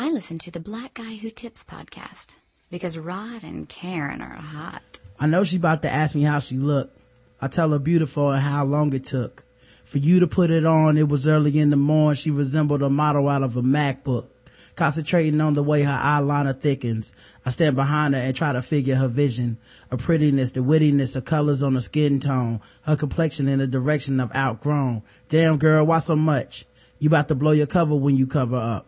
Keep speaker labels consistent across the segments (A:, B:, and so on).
A: I listen to the Black Guy Who Tips podcast because Rod and Karen are hot.
B: I know she about to ask me how she looked. I tell her beautiful and how long it took. For you to put it on, it was early in the morning. She resembled a model out of a MacBook. Concentrating on the way her eyeliner thickens. I stand behind her and try to figure her vision, her prettiness, the wittiness, her colors on her skin tone, her complexion in the direction I've outgrown. Damn girl, why so much? You about to blow your cover when you cover up.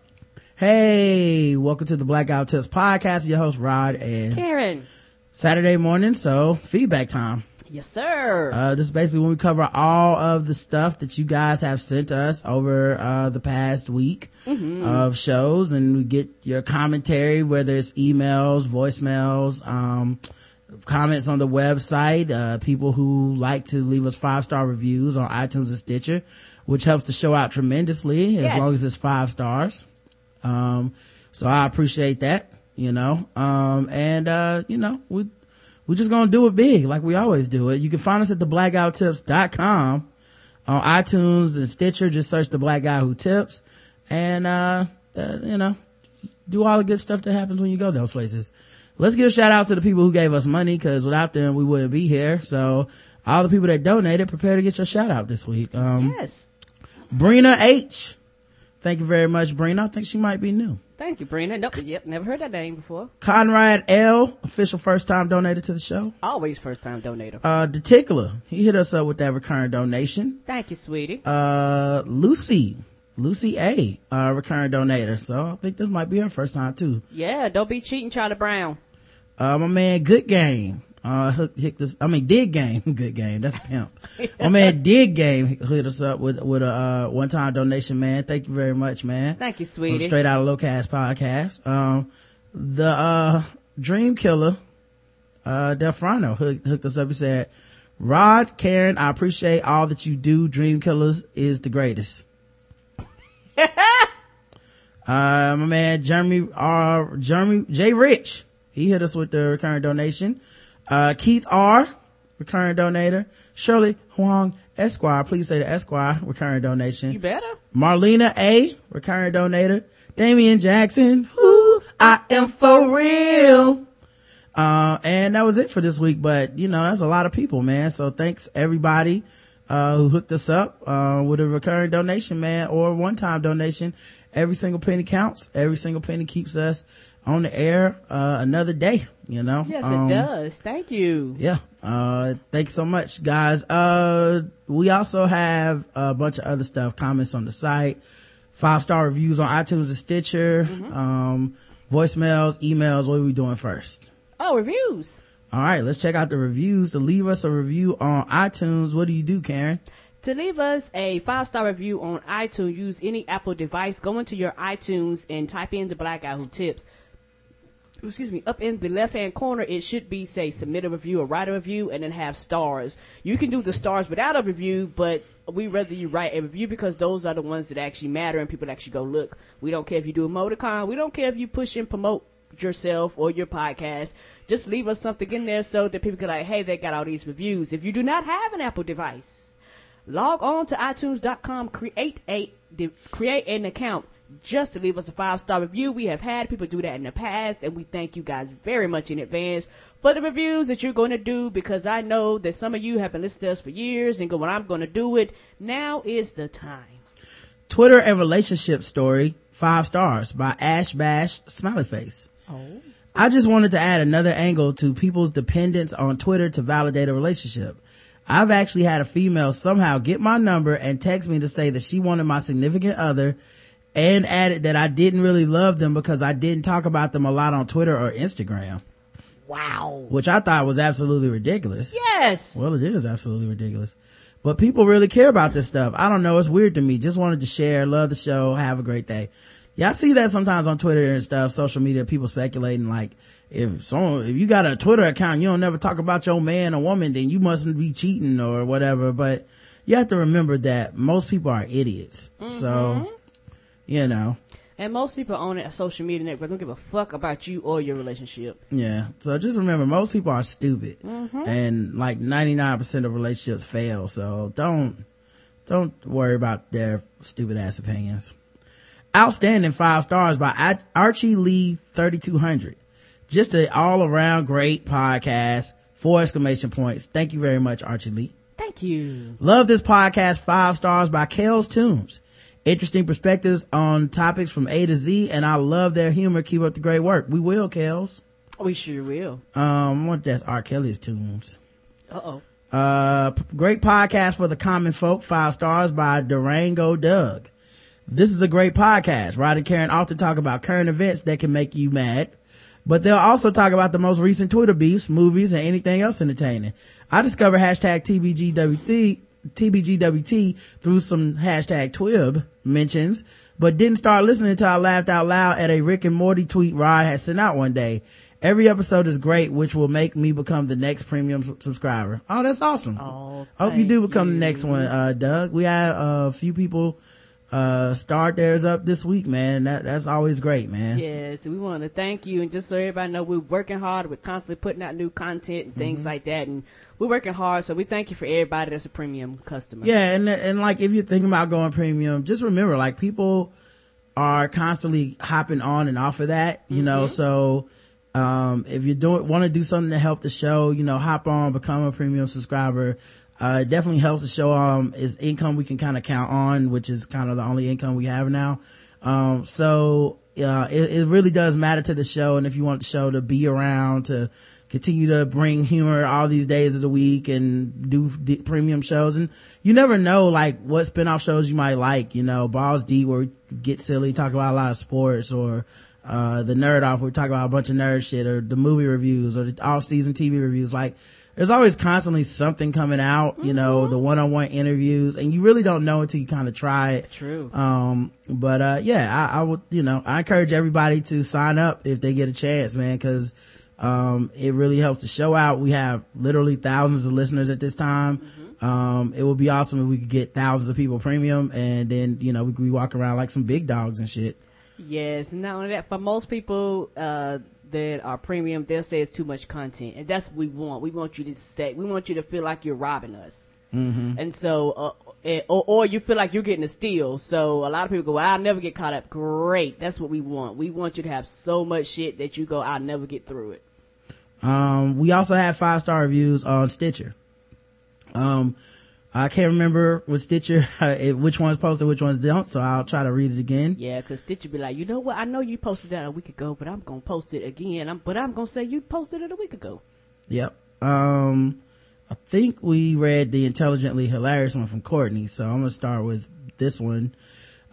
B: Hey, welcome to the Blackout Test podcast. Your host Rod and
C: Karen.
B: Saturday morning, so feedback time.
C: Yes, sir.
B: Uh, this is basically when we cover all of the stuff that you guys have sent us over, uh, the past week
C: Mm-hmm.
B: of shows and we get your commentary, whether it's emails, voicemails, um, comments on the website, uh, people who like to leave us five star reviews on iTunes and Stitcher, which helps the show out tremendously as long as it's five stars. Um, so I appreciate that, you know, um, and, uh, you know, we, we're just gonna do it big like we always do it. You can find us at theblackguywhotips.com on iTunes and Stitcher. Just search the black guy who tips and, uh, uh, you know, do all the good stuff that happens when you go those places. Let's give a shout out to the people who gave us money because without them we wouldn't be here. So all the people that donated, prepare to get your shout out this week. Um,
C: yes.
B: Brina H. Thank you very much, Brina. I think she might be new.
C: Thank you, Brina. Nope, yep, never heard that name before.
B: Conrad L. Official first time donated to the show.
C: Always first time donator.
B: Uh, the Tickler. He hit us up with that recurring donation.
C: Thank you, sweetie.
B: Uh, Lucy. Lucy A. Uh, recurring donator. So I think this might be her first time too.
C: yeah, don't be cheating, Charlie Brown.
B: Uh, my man, Good Game. Uh, hook, hit this, I mean, Dig Game. Good Game. That's pimp. my man, Dig Game hit us up with, with a, uh, one time donation, man. Thank you very much, man.
C: Thank you, sweetie.
B: Straight out of low Lowcast podcast. Um, the, uh, Dream Killer, uh, Delfrano hooked, hooked us up. He said, Rod, Karen, I appreciate all that you do. Dream Killers is the greatest. uh, my man, Jeremy, R, Jeremy, J Rich, he hit us with the recurring donation. Uh, Keith R, recurring donator. Shirley Huang Esquire, please say the Esquire, recurring donation.
C: You better.
B: Marlena A, recurring donator. Damian Jackson, who I am for real. Uh, and that was it for this week, but you know, that's a lot of people, man. So thanks everybody, uh, who hooked us up, uh, with a recurring donation, man, or one time donation. Every single penny counts. Every single penny keeps us on the air, uh, another day, you know?
C: Yes,
B: Um,
C: it does. Thank you.
B: yeah. Uh, thanks so much, guys. Uh, we also have a bunch of other stuff, comments on the site, five star reviews on iTunes and Stitcher, um, voicemails, emails. What are we doing first?
C: Oh, reviews.
B: All right, let's check out the reviews. To leave us a review on iTunes, what do you do, Karen?
C: To leave us a five star review on iTunes, use any Apple device. Go into your iTunes and type in the Black Guy Who Tips. Excuse me. Up in the left hand corner, it should be say submit a review or write a review, and then have stars. You can do the stars without a review, but we rather you write a review because those are the ones that actually matter and people actually go look. We don't care if you do emoticon. We don't care if you push and promote yourself or your podcast. Just leave us something in there so that people can like, hey, they got all these reviews. If you do not have an Apple device, log on to iTunes.com, create a create an account just to leave us a five star review. We have had people do that in the past, and we thank you guys very much in advance for the reviews that you're going to do because I know that some of you have been listening to us for years and going, I'm going to do it. Now is the time.
B: Twitter and relationship story, five stars by Ash Bash Smiley Face.
C: Oh.
B: I just wanted to add another angle to people's dependence on Twitter to validate a relationship. I've actually had a female somehow get my number and text me to say that she wanted my significant other and added that I didn't really love them because I didn't talk about them a lot on Twitter or Instagram,
C: Wow.
B: which I thought was absolutely ridiculous.
C: Yes.
B: Well, it is absolutely ridiculous. But people really care about this stuff. I don't know. It's weird to me. Just wanted to share. Love the show. Have a great day. Yeah, I see that sometimes on Twitter and stuff, social media, people speculating like, if someone, if you got a Twitter account, you don't never talk about your man or woman, then you mustn't be cheating or whatever. But you have to remember that most people are idiots. So, mm-hmm. You know,
C: And most people on a social media network don't give a fuck about you or your relationship.
B: Yeah. So just remember, most people are stupid mm-hmm. and like 99% of relationships fail. So don't, don't worry about their stupid ass opinions. Outstanding five stars by Archie Lee 3200. Just an all around great podcast. Four exclamation points. Thank you very much, Archie Lee.
C: Thank you.
B: Love this podcast. Five stars by Kales Tunes. Interesting perspectives on topics from A to Z, and I love their humor. Keep up the great work. We will, Kales.
C: We sure will.
B: Um, what that's R. Kelly's tunes.
C: Uh-oh.
B: Uh, great podcast for the common folk. Five stars by Durango Doug. This is a great podcast. Rod and Karen often talk about current events that can make you mad, but they'll also talk about the most recent Twitter beefs, movies, and anything else entertaining. I discovered hashtag TBGWT, TBGWT through some hashtag Twib mentions, but didn't start listening until I laughed out loud at a Rick and Morty tweet Rod had sent out one day. Every episode is great, which will make me become the next premium subscriber. Oh, that's awesome.
C: Oh,
B: Hope you do become
C: you.
B: the next one, uh, Doug. We had a few people, uh, start theirs up this week, man. That, that's always great, man.
C: Yes, we want to thank you. And just so everybody know, we're working hard. We're constantly putting out new content and things mm-hmm. like that. And we're working hard. So we thank you for everybody that's a premium customer.
B: Yeah. And, and like, if you're thinking about going premium, just remember, like, people are constantly hopping on and off of that, you mm-hmm. know, so, um, if you don't want to do something to help the show, you know, hop on, become a premium subscriber. Uh, it definitely helps the show. Um, is income we can kind of count on, which is kind of the only income we have now. Um, so, uh, it, it really does matter to the show. And if you want the show to be around to continue to bring humor all these days of the week and do d- premium shows. And you never know, like, what spinoff shows you might like, you know, Balls D where we get silly, talk about a lot of sports or, uh, the nerd off, we talk about a bunch of nerd shit or the movie reviews or the off season TV reviews. Like, there's always constantly something coming out, you mm-hmm. know, the one-on-one interviews and you really don't know until you kind of try it.
C: True.
B: Um, but, uh, yeah, I, I, would, you know, I encourage everybody to sign up if they get a chance, man, cause, um, it really helps the show out. We have literally thousands of listeners at this time. Mm-hmm. Um, it would be awesome if we could get thousands of people premium and then, you know, we could be walking around like some big dogs and shit.
C: Yes, not only that, for most people uh, that are premium, they'll say it's too much content, and that's what we want. We want you to say, we want you to feel like you're robbing us,
B: mm-hmm.
C: and so, uh, it, or, or, you feel like you're getting a steal. So a lot of people go, well, "I'll never get caught up." Great, that's what we want. We want you to have so much shit that you go, "I'll never get through it."
B: Um, we also have five star reviews on Stitcher. Um, I can't remember with Stitcher which ones posted, which ones don't. So I'll try to read it again.
C: Yeah, because Stitcher be like, you know what? I know you posted that a week ago, but I'm gonna post it again. I'm, but I'm gonna say you posted it a week ago.
B: Yep. Um, I think we read the intelligently hilarious one from Courtney, so I'm gonna start with this one.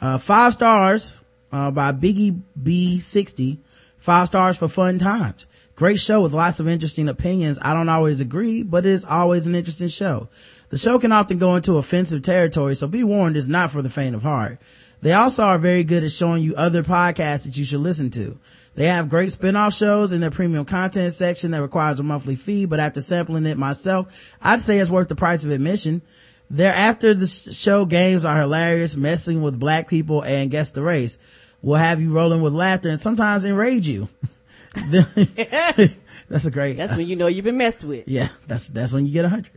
B: Uh, five stars uh, by Biggie B60. Five stars for fun times. Great show with lots of interesting opinions. I don't always agree, but it is always an interesting show. The show can often go into offensive territory, so be warned it's not for the faint of heart. They also are very good at showing you other podcasts that you should listen to. They have great spin-off shows in their premium content section that requires a monthly fee, but after sampling it myself, I'd say it's worth the price of admission. Their after the show games are hilarious, messing with black people and guess the race will have you rolling with laughter and sometimes enrage you. that's a great.
C: That's when you know you've been messed with.
B: Yeah, that's that's when you get a hundred.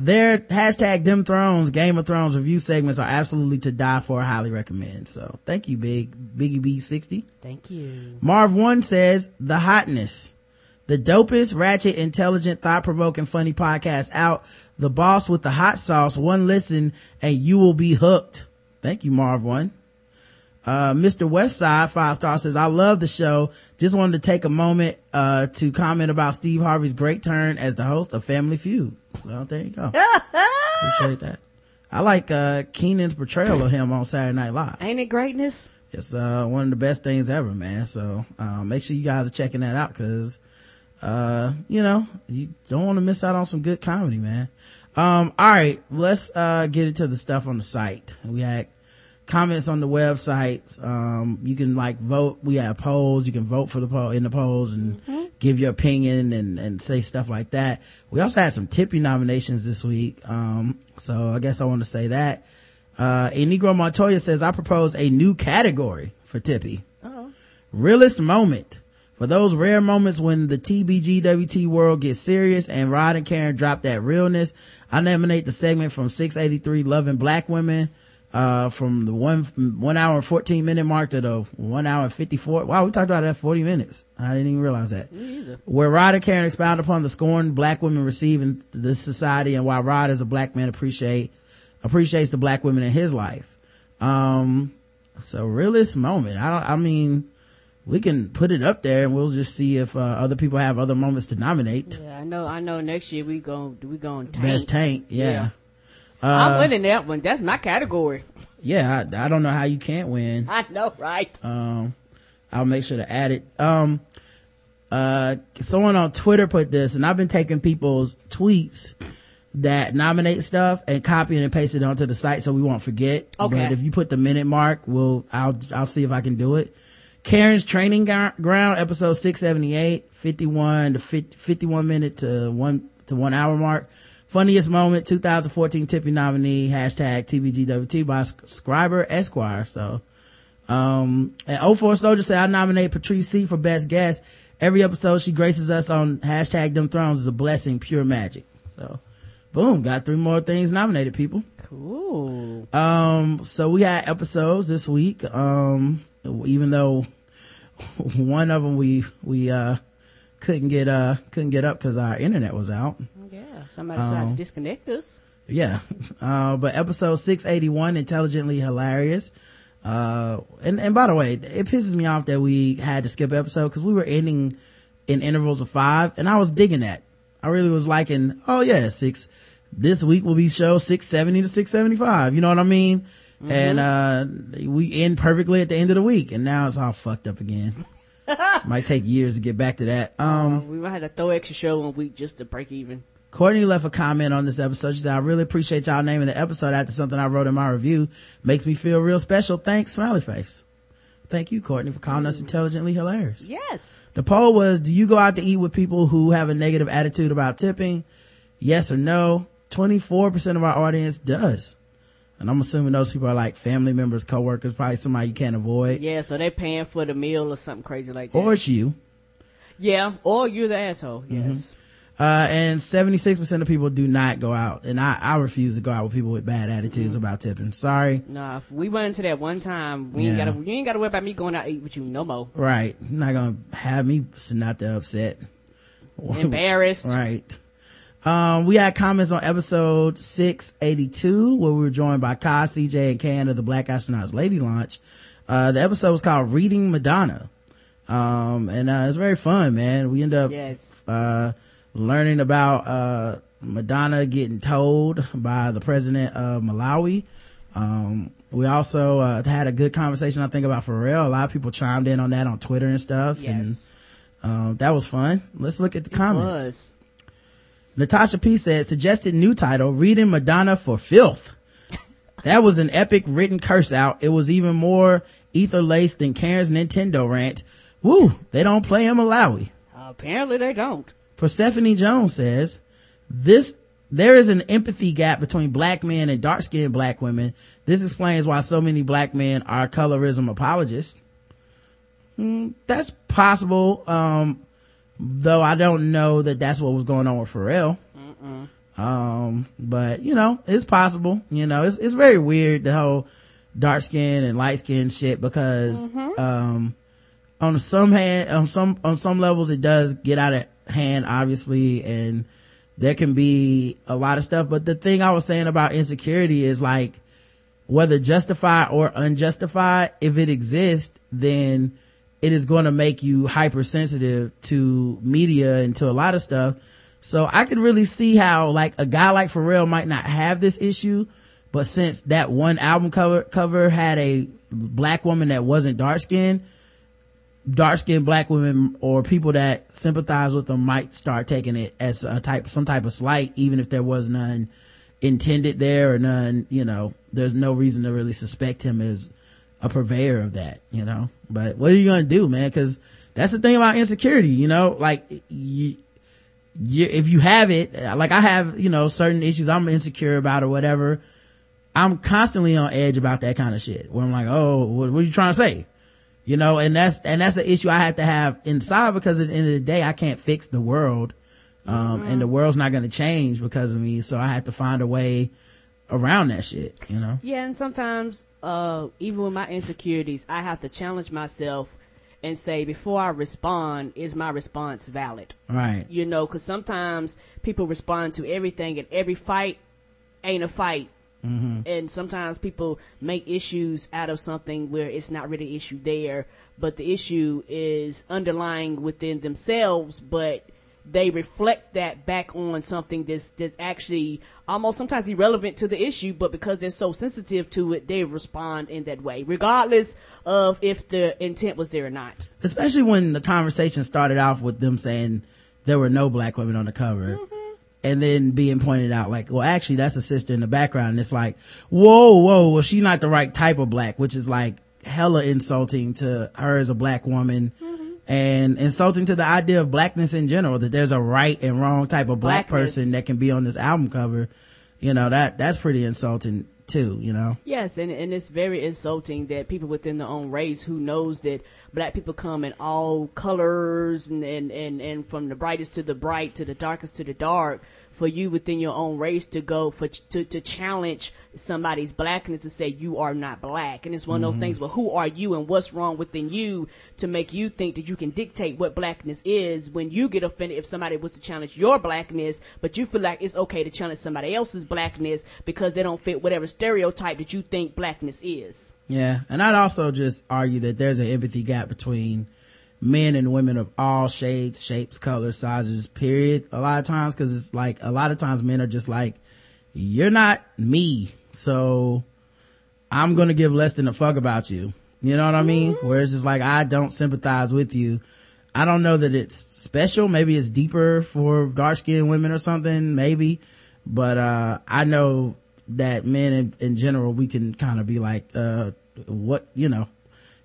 B: Their hashtag them thrones Game of Thrones review segments are absolutely to die for. I highly recommend. So thank you, Big Biggie B sixty.
C: Thank you.
B: Marv one says the hotness, the dopest, ratchet, intelligent, thought provoking, funny podcast out. The boss with the hot sauce. One listen and you will be hooked. Thank you, Marv one. Uh, Mr. Westside five star says, I love the show. Just wanted to take a moment, uh, to comment about Steve Harvey's great turn as the host of Family Feud. Well, there you go. Appreciate that. I like, uh, Kenan's portrayal of him on Saturday Night Live.
C: Ain't it greatness?
B: It's, uh, one of the best things ever, man. So, uh, make sure you guys are checking that out because, uh, you know, you don't want to miss out on some good comedy, man. Um, all right, let's, uh, get into the stuff on the site. We had comments on the website. Um, you can like vote. We have polls. You can vote for the poll in the polls and mm-hmm. give your opinion and, and say stuff like that. We also had some Tippy nominations this week. Um, so I guess I want to say that. Uh, a Negro Montoya says, I propose a new category for Tippy.
C: Uh-oh.
B: Realist moment. For those rare moments when the TBGWT world gets serious and Rod and Karen drop that realness, I nominate the segment from 683 Loving Black Women uh, from the one, one hour and 14 minute mark to the one hour and 54. Wow, we talked about that 40 minutes. I didn't even realize that. Where Rod and Karen expound upon the scorn black women receive in this society and why Rod as a black man appreciate, appreciates the black women in his life. Um, so realist moment. I don't, I mean, we can put it up there and we'll just see if uh, other people have other moments to nominate.
C: Yeah, I know. I know. Next year we going we going
B: Best tank, yeah. Uh,
C: I'm winning that one. That's my category.
B: Yeah, I, I don't know how you can't win.
C: I know, right?
B: Um, I'll make sure to add it. Um, uh, someone on Twitter put this, and I've been taking people's tweets that nominate stuff and copying and pasting it onto the site so we won't forget.
C: Okay.
B: But if you put the minute mark, we'll, I'll, I'll see if I can do it. Karen's Training Ground, episode 678, 51 to 50, 51 minute to one, to one hour mark. Funniest moment, 2014 Tippy nominee, hashtag TBGWT by Scriber Esquire. So, um, and 04 Soldier said, I nominate Patrice C for best guest. Every episode she graces us on hashtag them thrones is a blessing, pure magic. So, boom, got three more things nominated, people.
C: Cool.
B: Um, so we had episodes this week. Um, even though one of them we, we, uh, couldn't get, uh, couldn't get up cause our internet was out.
C: Somebody tried
B: Um,
C: to disconnect us.
B: Yeah. Uh, but episode 681, intelligently hilarious. Uh, and, and by the way, it pisses me off that we had to skip episode because we were ending in intervals of five and I was digging that. I really was liking, oh yeah, six, this week will be show 670 to 675. You know what I mean? And, uh, we end perfectly at the end of the week and now it's all fucked up again. Might take years to get back to that. Um,
C: we might have to throw extra show one week just to break even.
B: Courtney left a comment on this episode. She said, I really appreciate y'all naming the episode after something I wrote in my review. Makes me feel real special. Thanks, smiley face. Thank you, Courtney, for calling us intelligently hilarious.
C: Yes.
B: The poll was, do you go out to eat with people who have a negative attitude about tipping? Yes or no? 24% of our audience does. And I'm assuming those people are like family members, coworkers, probably somebody you can't avoid.
C: Yeah. So they're paying for the meal or something crazy like that.
B: Or it's you.
C: yeah. Or you're the asshole.
B: Mm-hmm. Uh, and 76% of people do not go out. And I, I refuse to go out with people with bad attitudes
C: Mm-hmm.
B: about tipping. Sorry.
C: Nah, we went into that one time. We ain't gotta. You ain't gotta worry about me going out eat with you no more.
B: Right. You're not gonna have me sitting out there upset.
C: Embarrassed.
B: right. Um, we had comments on episode 682 where we were joined by Kai, CJ, and Can of the Black Astronauts Lady Launch. Uh, the episode was called Reading Madonna. Um, and, uh, it's very fun, man. We end up,
C: Yes.
B: uh, learning about, uh, Madonna getting told by the president of Malawi. Um, we also, uh, had a good conversation, I think, about Pharrell. A lot of people chimed in on that on Twitter and stuff.
C: Yes.
B: And, um, that was fun. Let's look at the
C: It
B: comments.
C: was.
B: Natasha P said, suggested new title, Reading Madonna for Filth. That was an epic written curse out. It was even more ether laced than Karen's Nintendo rant. Woo, they don't play in Malawi.
C: Apparently they don't.
B: Persephone Jones says, this, there is an empathy gap between black men and dark skinned black women. This explains why so many black men are colorism apologists. Hmm, that's possible. Um, though I don't know that that's what was going on with Pharrell. Um, but you know, it's possible. You know, it's, it's very weird the whole dark skin and light skin shit because, um, on some hand, on some, on some levels it does get out of hand, obviously, and there can be a lot of stuff. But the thing I was saying about insecurity is like, whether justified or unjustified, if it exists, then it is going to make you hypersensitive to media and to a lot of stuff. So I could really see how like a guy like Pharrell might not have this issue, but since that one album cover, cover had a black woman that wasn't dark skinned, dark skinned black women or people that sympathize with them might start taking it as a type, some type of slight, even if there was none intended there or none, you know, there's no reason to really suspect him as a purveyor of that, you know, but what are you going to do, man? Cause that's the thing about insecurity, you know, like you, you, if you have it, like I have, you know, certain issues I'm insecure about or whatever, I'm constantly on edge about that kind of shit where I'm like, oh, what, what are you trying to say? You know, and that's, and that's an issue I have to have inside because at the end of the day, I can't fix the world. Um, and the world's not going to change because of me. So I have to find a way around that shit, you know?
C: Yeah, and sometimes, uh, even with my insecurities, I have to challenge myself and say, before I respond, is my response valid?
B: Right.
C: You know, because sometimes people respond to everything, and every fight ain't a fight. Mm-hmm. And sometimes people make issues out of something where it's not really an issue there, but the issue is underlying within themselves, but they reflect that back on something that's that's actually almost sometimes irrelevant to the issue, but because they're so sensitive to it, they respond in that way, regardless of if the intent was there or not.
B: Especially when the conversation started off with them saying there were no black women on the cover. Mm-hmm. And then being pointed out like, well, actually that's a sister in the background. And it's like, whoa, whoa, well, she's not the right type of black, which is like hella insulting to her as a black woman. Mm-hmm and insulting to the idea of blackness in general that there's a right and wrong type of black blackness. person that can be on this album cover you know that that's pretty insulting too you know?
C: Yes and, and it's very insulting that people within their own race who knows that black people come in all colors and, and, and, and from the brightest to the bright to the darkest to the dark for you within your own race to go for to, to challenge somebody's blackness to say you are not black and it's one of those mm-hmm. things well who are you and what's wrong within you to make you think that you can dictate what blackness is when you get offended if somebody was to challenge your blackness but you feel like it's okay to challenge somebody else's blackness because they don't fit whatever stereotype that you think blackness is
B: yeah and i'd also just argue that there's an empathy gap between men and women of all shades, shapes, colors, sizes, period. A lot of times, cause it's like, a lot of times men are just like, you're not me. So I'm going to give less than a fuck about you. You know what I mean? Mm-hmm. Where it's just like, I don't sympathize with you. I don't know that it's special. Maybe it's deeper for dark skinned women or something, maybe. But, uh, I know that men in, in general, we can kind of be like, uh, what, you know,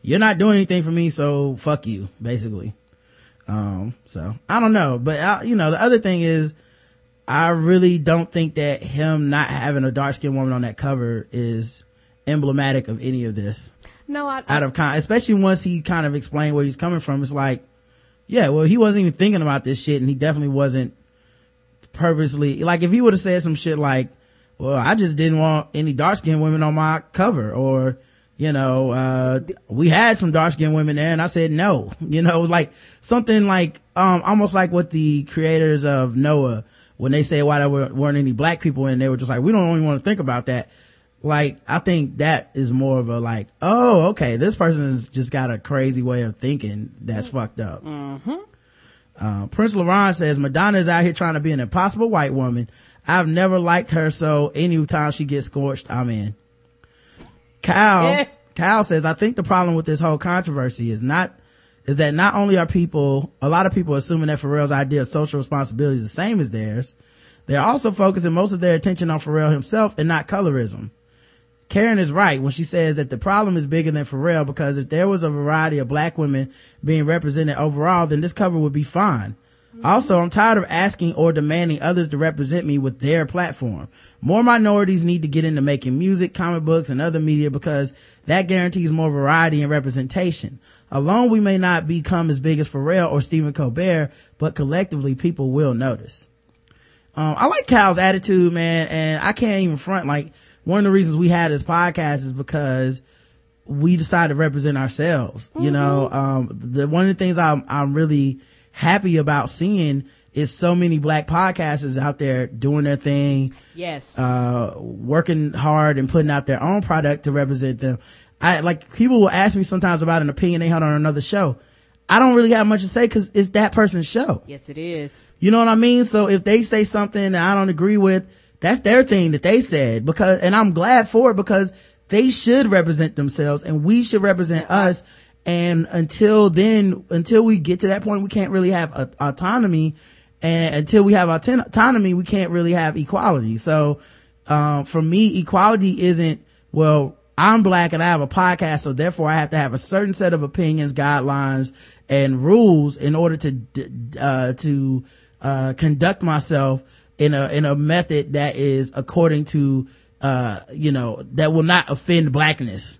B: you're not doing anything for me, so fuck you, basically. Um, so I don't know, but I, uh, you know, the other thing is, I really don't think that him not having a dark skinned woman on that cover is emblematic of any of this.
C: No, I,
B: out of con, especially once he kind of explained where he's coming from. It's like, yeah, well, he wasn't even thinking about this shit and he definitely wasn't purposely, like if he would have said some shit like, well, I just didn't want any dark skinned women on my cover or, you know, uh, we had some dark skinned women there and I said no, you know, like something like, um, almost like what the creators of Noah, when they say why there weren't any black people in, they were just like, we don't even want to think about that. Like, I think that is more of a like, oh, okay, this person's just got a crazy way of thinking that's fucked up. Mm-hmm. Uh, Prince Laurent says Madonna is out here trying to be an impossible white woman. I've never liked her, so anytime she gets scorched, I'm in. Kyle, Kyle says, I think the problem with this whole controversy is not, is that not only are people, a lot of people assuming that Pharrell's idea of social responsibility is the same as theirs, they're also focusing most of their attention on Pharrell himself and not colorism. Karen is right when she says that the problem is bigger than Pharrell because if there was a variety of black women being represented overall, then this cover would be fine. Also, I'm tired of asking or demanding others to represent me with their platform. More minorities need to get into making music, comic books, and other media because that guarantees more variety and representation. Alone, we may not become as big as Pharrell or Stephen Colbert, but collectively, people will notice. Um, I like Cal's attitude, man, and I can't even front. Like, one of the reasons we had this podcast is because we decided to represent ourselves. Mm-hmm. You know, um, the, one of the things I'm, I'm really, happy about seeing is so many black podcasters out there doing their thing.
C: Yes.
B: Uh, working hard and putting out their own product to represent them. I, like, people will ask me sometimes about an opinion they had on another show. I don't really have much to say because it's that person's show.
C: Yes, it is.
B: You know what I mean? So if they say something that I don't agree with, that's their thing that they said because, and I'm glad for it because they should represent themselves and we should represent yeah. us and until then, until we get to that point, we can't really have a, autonomy. And until we have autonomy, we can't really have equality. So, um, for me, equality isn't, well, I'm black and I have a podcast, so therefore I have to have a certain set of opinions, guidelines, and rules in order to, uh, to, uh, conduct myself in a, in a method that is according to, uh, you know, that will not offend blackness.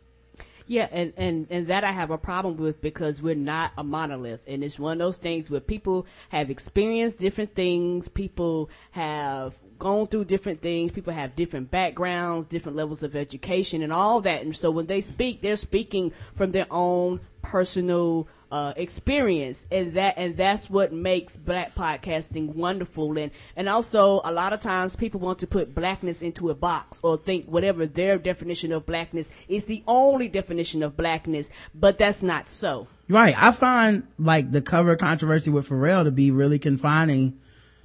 C: Yeah, and, and, and that I have a problem with because we're not a monolith. And it's one of those things where people have experienced different things. People have gone through different things. People have different backgrounds, different levels of education, and all that. And so when they speak, they're speaking from their own personal uh, experience, and that and that's what makes black podcasting wonderful. And and also a lot of times people want to put blackness into a box or think whatever their definition of blackness is the only definition of blackness, but that's not so.
B: Right. I find like the cover controversy with Pharrell to be really confining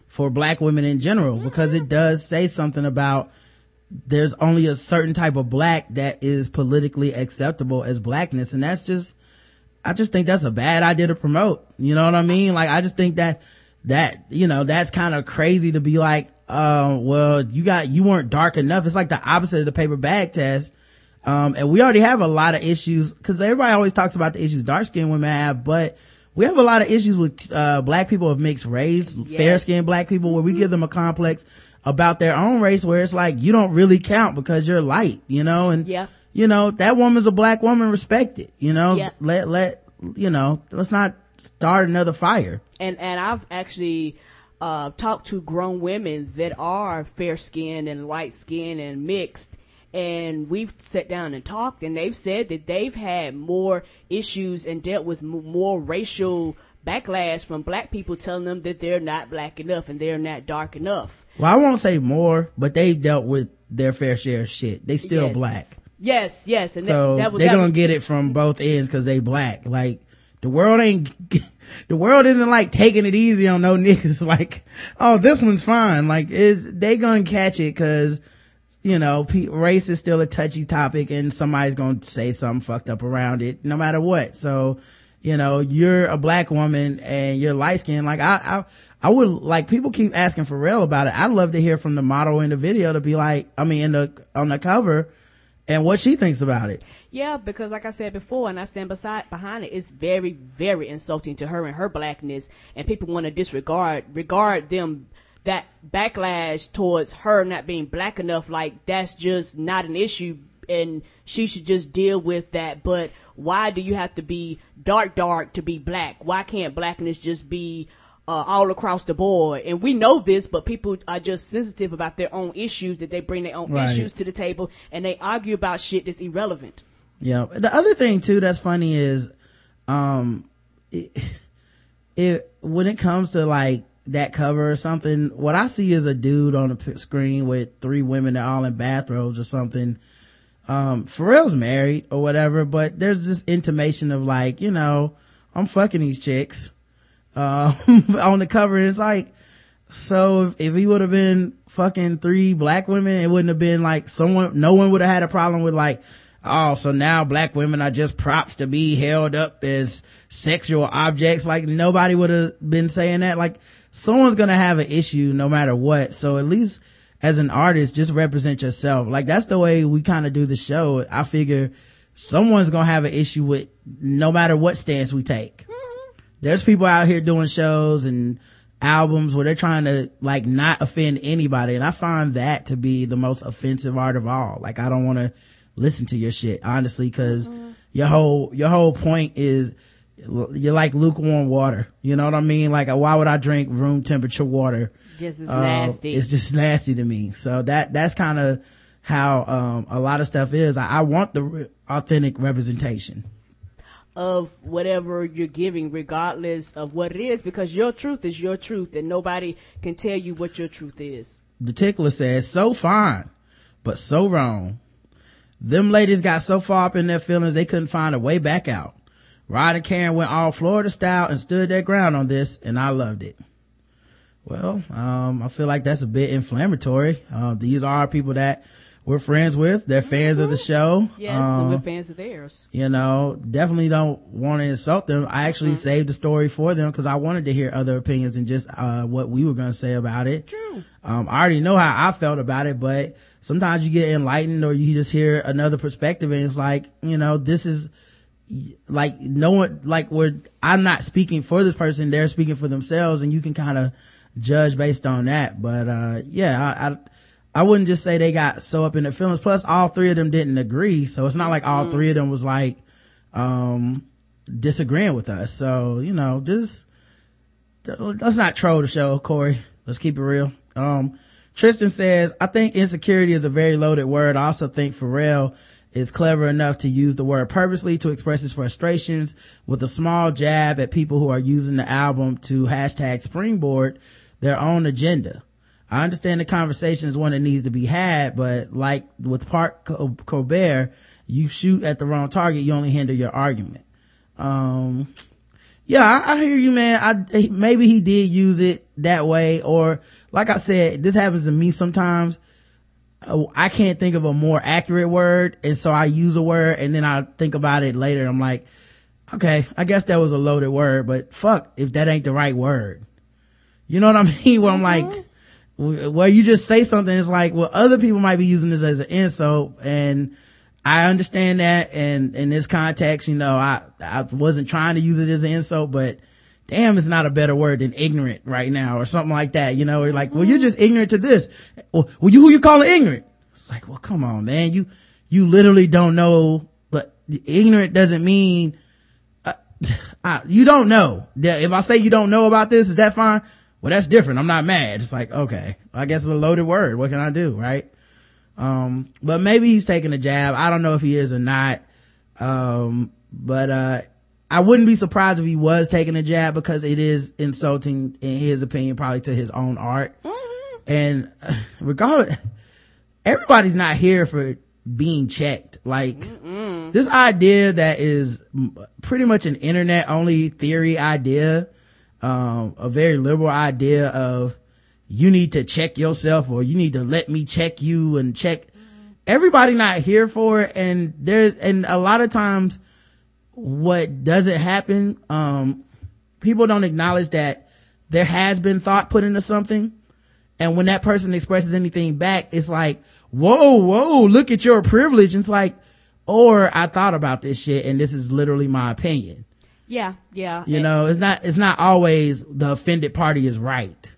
B: for black women in general mm-hmm. because it does say something about there's only a certain type of black that is politically acceptable as blackness and that's just I just think that's a bad idea to promote. You know what I mean? Like, I just think that, that, you know, that's kind of crazy to be like, uh, well, you got, you weren't dark enough. It's like the opposite of the paper bag test. Um, and we already have a lot of issues because everybody always talks about the issues dark skinned women have, but we have a lot of issues with, uh, black people of mixed race, yes. fair skinned black people where we give them a complex about their own race where it's like, you don't really count because you're light, you know, and,
C: yeah
B: you know, that woman's a black woman, respect it, you know, yeah. let, let, you know, let's not start another fire.
C: And, and I've actually, uh, talked to grown women that are fair skinned and light skinned and mixed. And we've sat down and talked and they've said that they've had more issues and dealt with more racial backlash from black people telling them that they're not black enough and they're not dark enough.
B: Well, I won't say more, but they've dealt with their fair share of shit. They still yes. black.
C: Yes, yes.
B: And so that, that was, they're gonna get it from both ends because they black. Like the world ain't, the world isn't like taking it easy on no niggas. Like, oh, this one's fine. Like they gonna catch it because you know, race is still a touchy topic and somebody's gonna say something fucked up around it no matter what. So, you know, you're a black woman and you're light skinned. Like I, I, I would like people keep asking Pharrell about it. I'd love to hear from the model in the video to be like, I mean, in the, on the cover, and what she thinks about it.
C: Yeah, because like I said before, and I stand beside behind it, it's very, very insulting to her and her blackness, and people want to disregard regard them that backlash towards her not being black enough. Like that's just not an issue, and she should just deal with that. But why do you have to be dark, dark to be black? Why can't blackness just be uh, all across the board. And we know this, but people are just sensitive about their own issues that they bring their own right. issues to the table and they argue about shit that's irrelevant.
B: Yeah. The other thing too that's funny is, um, it, it, when it comes to like that cover or something, what I see is a dude on the screen with three women that all in bathrobes or something. Um, Pharrell's married or whatever, but there's this intimation of like, you know, I'm fucking these chicks uh, on the cover. It's like, so if, if he would have been fucking three black women, it wouldn't have been like someone, no one would have had a problem with like, oh, so now black women are just props to be held up as sexual objects. Like nobody would have been saying that. Like someone's going to have an issue no matter what. So at least as an artist, just represent yourself. Like that's the way we kind of do the show. I figure someone's going to have an issue with no matter what stance we take there's people out here doing shows and albums where they're trying to like not offend anybody. And I find that to be the most offensive art of all. Like I don't want to listen to your shit, honestly, cause mm-hmm. your whole, your whole point is you're like lukewarm water. You know what I mean? Like why would I drink room temperature water?
C: Just as uh, nasty.
B: It's just nasty to me. So that, that's kind of how, um, a lot of stuff is. I, I want the re- authentic representation
C: of whatever you're giving, regardless of what it is, because your truth is your truth and nobody can tell you what your truth is.
B: The tickler says, so fine, but so wrong. Them ladies got so far up in their feelings they couldn't find a way back out. Rod and Karen went all Florida style and stood their ground on this, and I loved it. Well, um, I feel like that's a bit inflammatory. Uh, these are people that we're friends with. They're fans mm-hmm. of the mm-hmm. show.
C: Yes, um, we're fans of theirs.
B: You know, definitely don't want to insult them. I actually mm-hmm. saved the story for them because I wanted to hear other opinions and just uh, what we were going to say about it.
C: True.
B: Um, I already know how I felt about it, but sometimes you get enlightened or you just hear another perspective and it's like, you know, this is like no one, like we're, I'm not speaking for this person. They're speaking for themselves and you can kind of judge based on that. But, uh, yeah, I, I I wouldn't just say they got so up in their feelings. Plus, all three of them didn't agree, so it's not like all mm. three of them was like um disagreeing with us. So you know, just let's not troll the show, Corey. Let's keep it real. Um, Tristan says, I think insecurity is a very loaded word. I also think Pharrell is clever enough to use the word purposely to express his frustrations with a small jab at people who are using the album to hashtag springboard their own agenda. I understand the conversation is one that needs to be had, but like with Park Colbert, you shoot at the wrong target, you only hinder your argument. Um, yeah, I, I, hear you, man. I, maybe he did use it that way, or like I said, this happens to me sometimes. I can't think of a more accurate word, and so I use a word, and then I think about it later. I'm like, okay, I guess that was a loaded word, but fuck if that ain't the right word. You know what I mean? Where I'm like, mm-hmm where you just say something, it's like, well, other people might be using this as an insult and I understand that. And in this context, you know, I, I wasn't trying to use it as an insult, but damn, it's not a better word than ignorant right now or something like that. You know, you're like, well, you're just ignorant to this. Well, you, who you calling ignorant? It's like, well, come on, man. You, you literally don't know, but ignorant doesn't mean, uh, I, you don't know. If I say you don't know about this, is that fine? Well, that's different. I'm not mad. It's like, okay, I guess it's a loaded word. What can I do? Right. Um, but maybe he's taking a jab. I don't know if he is or not. Um, but, uh, I wouldn't be surprised if he was taking a jab because it is insulting in his opinion, probably to his own art. Mm-hmm. And regardless, everybody's not here for being checked. Like Mm-mm. this idea that is pretty much an internet only theory idea um, a very liberal idea of you need to check yourself or you need to let me check you and check. Everybody not here for it. And there's and a lot of times what doesn't happen um, people don't acknowledge that there has been thought put into something. And when that person expresses anything back it's like whoa whoa look at your privilege. And it's like or i thought about this shit and this is literally my opinion
C: yeah, yeah.
B: You and, know, it's not, it's not always the offended party is right.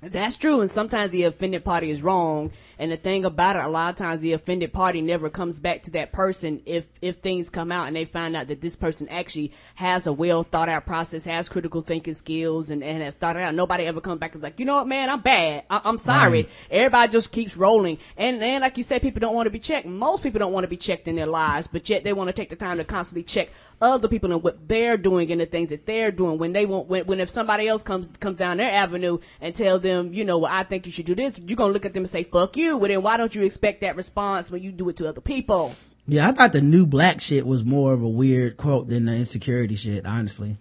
C: That's true. And sometimes the offended party is wrong. And the thing about it, a lot of times the offended party never comes back to that person if, if things come out and they find out that this person actually has a well thought out process, has critical thinking skills and, and has thought it out. Nobody ever comes back and is like, you know what, man, I'm bad. I- am sorry. Right. Everybody just keeps rolling. And then, like you said, people don't want to be checked. Most people don't want to be checked in their lives, but yet they want to take the time to constantly check other people and what they're doing and the things that they're doing when they want, when, when if somebody else comes, comes down their avenue and tell them, you know, well, I think you should do this, you're going to look at them and say, fuck you. Well, then why don't you expect that response when you do it to other people?
B: Yeah, I thought the new black shit was more of a weird quote than the insecurity shit, honestly.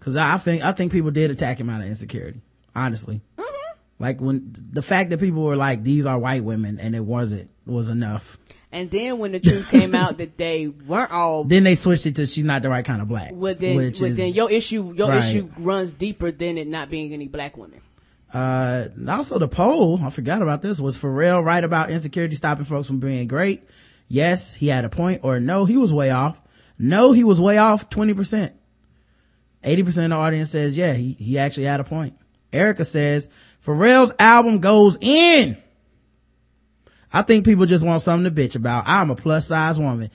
B: Cause I think, I think people did attack him out of insecurity, honestly. Mm-hmm. Like when the fact that people were like, these are white women and it wasn't, was enough.
C: And then when the truth came out that they weren't all,
B: then they switched it to she's not the right kind of black.
C: Well, then, well, is, then your issue, your right. issue runs deeper than it not being any black women.
B: Uh, also the poll, I forgot about this, was Pharrell right about insecurity stopping folks from being great? Yes, he had a point, or no, he was way off. No, he was way off 20%. 80% of the audience says, yeah, he, he actually had a point. Erica says, Pharrell's album goes in. I think people just want something to bitch about. I'm a plus size woman.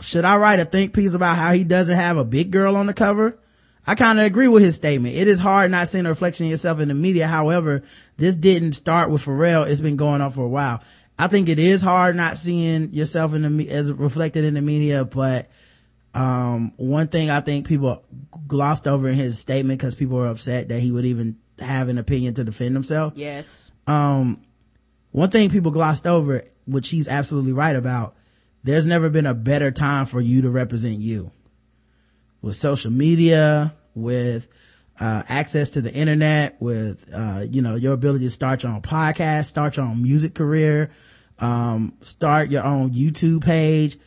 B: Should I write a think piece about how he doesn't have a big girl on the cover? I kind of agree with his statement. It is hard not seeing a reflection of yourself in the media. However, this didn't start with Pharrell. It's been going on for a while. I think it is hard not seeing yourself in the, as reflected in the media, but, um, one thing I think people glossed over in his statement because people were upset that he would even have an opinion to defend himself.
C: Yes.
B: Um, one thing people glossed over, which he's absolutely right about, there's never been a better time for you to represent you with social media, with uh, access to the internet, with uh, you know your ability to start your own podcast, start your own music career, um, start your own YouTube page.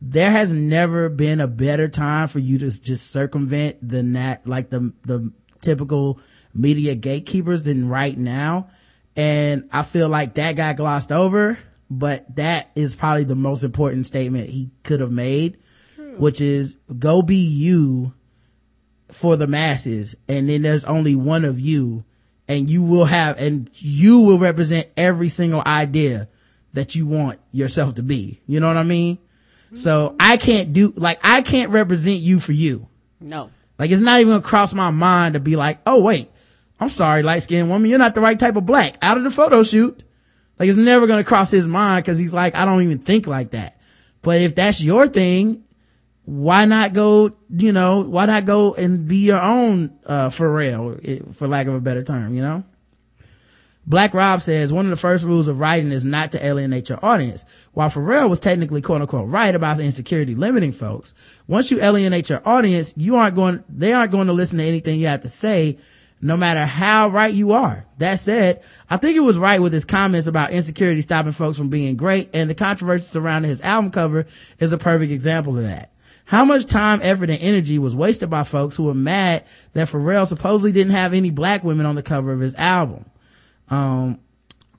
B: There has never been a better time for you to just circumvent the that like the the typical media gatekeepers than right now. And I feel like that got glossed over, but that is probably the most important statement he could have made which is go be you for the masses. And then there's only one of you and you will have, and you will represent every single idea that you want yourself to be. You know what I mean? So I can't do, like, I can't represent you for you.
C: No.
B: Like, it's not even gonna cross my mind to be like, oh wait, I'm sorry, light skinned woman, you're not the right type of black out of the photo shoot. Like it's never to cross his mind because he's like, I don't even think like that. But if that's your thing, why not go, you know, why not go and be your own, uh, Pharrell, for lack of a better term, you know? Black Rob says one of the first rules of writing is not to alienate your audience. While Pharrell was technically quote unquote right about insecurity limiting folks, once you alienate your audience, you aren't going, they aren't going to listen to anything you have to say, no matter how right you are. That said, I think it was right with his comments about insecurity stopping folks from being great, and the controversy surrounding his album cover is a perfect example of that. How much time, effort, and energy was wasted by folks who were mad that Pharrell supposedly didn't have any black women on the cover of his album? Um,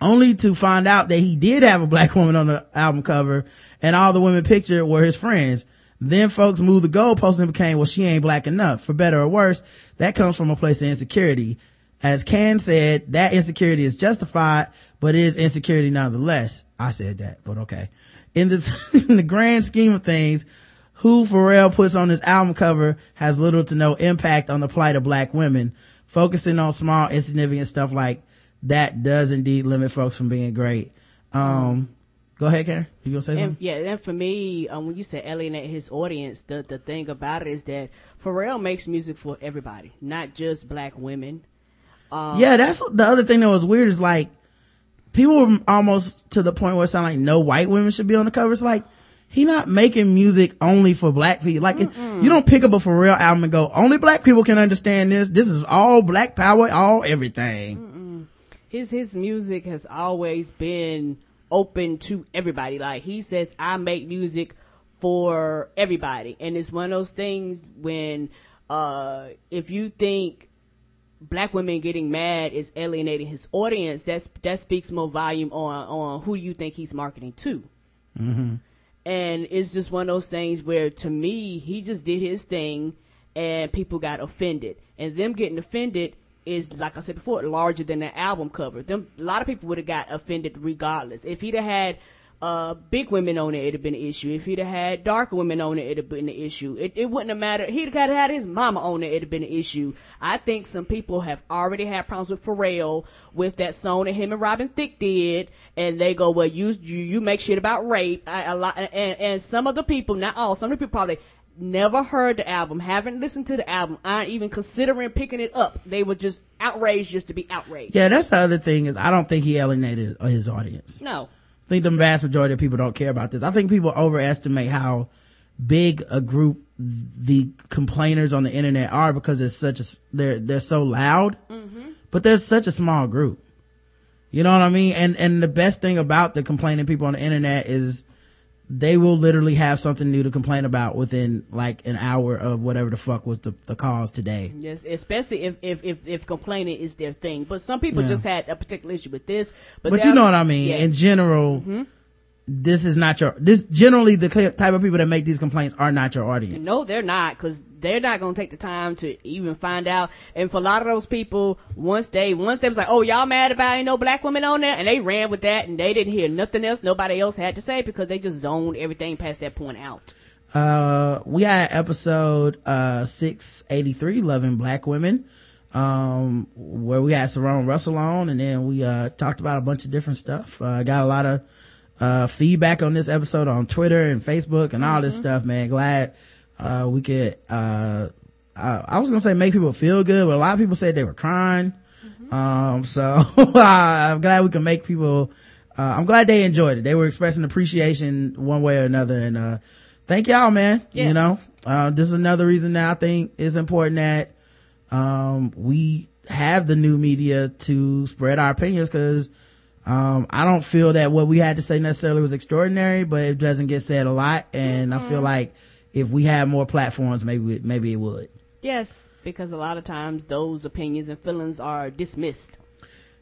B: only to find out that he did have a black woman on the album cover and all the women pictured were his friends. Then folks moved the goalpost and became, well, she ain't black enough. For better or worse, that comes from a place of insecurity. As Can said, that insecurity is justified, but it is insecurity nonetheless. I said that, but okay. In the, in the grand scheme of things, who Pharrell puts on his album cover has little to no impact on the plight of black women, focusing on small insignificant stuff like that does indeed limit folks from being great. Um, go ahead, Karen. You gonna say
C: and,
B: something?
C: Yeah, and for me, um, when you say alienate his audience, the the thing about it is that Pharrell makes music for everybody, not just black women.
B: Um, yeah, that's the other thing that was weird is like people were almost to the point where it sounded like no white women should be on the cover. It's like he not making music only for black people. Like you don't pick up a Pharrell album and go, only black people can understand this. This is all black power, all everything.
C: Mm-mm his his music has always been open to everybody. Like he says, I make music for everybody, and it's one of those things when uh, if you think black women getting mad is alienating his audience, that's that speaks more volume on on who you think he's marketing to.
B: Mm-hmm.
C: And it's just one of those things where, to me, he just did his thing, and people got offended, and them getting offended is like I said before, larger than the album cover. Them a lot of people would have got offended regardless. If he'd have had uh, big women on it, it'd have been an issue. If he'd have had darker women on it, it'd have been an issue. It, it wouldn't have mattered. He'd have had his mama on it, it'd have been an issue. I think some people have already had problems with Pharrell with that song that him and Robin Thicke did, and they go, "Well, you you, you make shit about rape." I, a lot, and, and some of the people, not all, some of the people probably never heard the album, haven't listened to the album, aren't even considering picking it up. They were just outraged just to be outraged.
B: Yeah, that's the other thing is I don't think he alienated his audience.
C: No.
B: I think the vast majority of people don't care about this. I think people overestimate how big a group the complainers on the internet are because it's such a they're they're so loud,
C: mm-hmm.
B: but there's such a small group. You know what I mean? And and the best thing about the complaining people on the internet is they will literally have something new to complain about within like an hour of whatever the fuck was the, the cause today.
C: Yes, especially if, if, if, if complaining is their thing. But some people yeah. just had a particular issue with this. But,
B: but you know what I mean? Yes. In general,
C: mm-hmm
B: this is not your this generally the type of people that make these complaints are not your audience.
C: No they're not because they're not going to take the time to even find out. And for a lot of those people once they once they was like oh y'all mad about ain't no black women on there? And they ran with that and they didn't hear nothing else nobody else had to say because they just zoned everything past that point out.
B: Uh we had episode uh 683 loving black women um where we had Sarone Russell on and then we uh talked about a bunch of different stuff. Uh got a lot of uh, feedback on this episode on Twitter and Facebook and all this mm-hmm. stuff, man. Glad, uh, we could, uh, I was gonna say make people feel good, but a lot of people said they were crying. Mm-hmm. Um, so I'm glad we can make people, uh, I'm glad they enjoyed it. They were expressing appreciation one way or another. And, uh, thank y'all, man. Yes. You know, uh, this is another reason that I think it's important that, um, we have the new media to spread our opinions because um, I don't feel that what we had to say necessarily was extraordinary, but it doesn't get said a lot. And mm-hmm. I feel mm-hmm. like if we had more platforms, maybe, maybe it would.
C: Yes, because a lot of times those opinions and feelings are dismissed.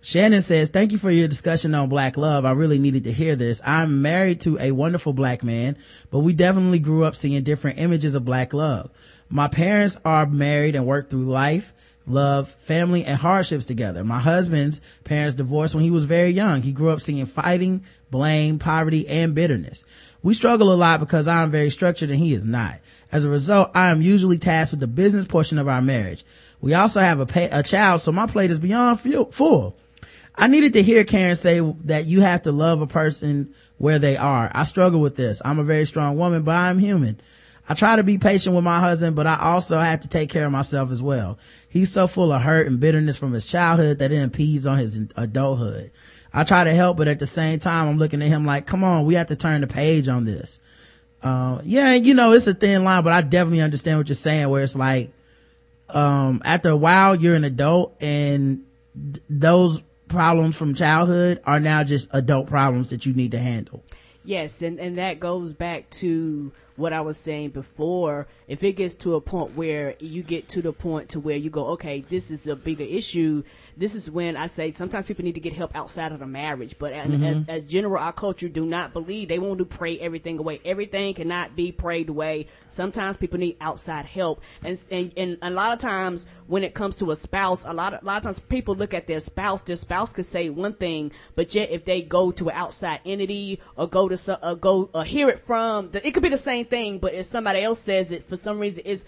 B: Shannon says, thank you for your discussion on black love. I really needed to hear this. I'm married to a wonderful black man, but we definitely grew up seeing different images of black love. My parents are married and work through life love, family, and hardships together. My husband's parents divorced when he was very young. He grew up seeing fighting, blame, poverty, and bitterness. We struggle a lot because I am very structured and he is not. As a result, I am usually tasked with the business portion of our marriage. We also have a, pay, a child, so my plate is beyond full. I needed to hear Karen say that you have to love a person where they are. I struggle with this. I'm a very strong woman, but I'm human. I try to be patient with my husband, but I also have to take care of myself as well. He's so full of hurt and bitterness from his childhood that it impedes on his adulthood. I try to help, but at the same time, I'm looking at him like, come on, we have to turn the page on this. Uh, yeah, you know, it's a thin line, but I definitely understand what you're saying where it's like, um, after a while, you're an adult and th- those problems from childhood are now just adult problems that you need to handle.
C: Yes, and, and that goes back to what I was saying before, if it gets to a point where you get to the point to where you go, okay, this is a bigger issue, this is when I say sometimes people need to get help outside of the marriage. But mm-hmm. as, as general, our culture do not believe they want to pray everything away. Everything cannot be prayed away. Sometimes people need outside help. And, and, and a lot of times when it comes to a spouse, a lot of, a lot of times people look at their spouse, their spouse could say one thing, but yet if they go to an outside entity or go to, or go, or hear it from, it could be the same thing, but if somebody else says it, for some reason, it's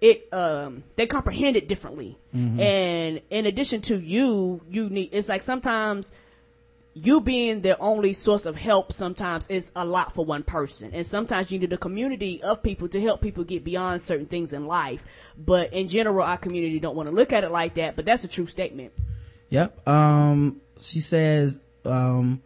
C: it um they comprehend it differently. Mm-hmm. And in addition to you, you need it's like sometimes you being the only source of help sometimes is a lot for one person. And sometimes you need a community of people to help people get beyond certain things in life. But in general, our community don't want to look at it like that, but that's a true statement.
B: Yep. Um, she says, um,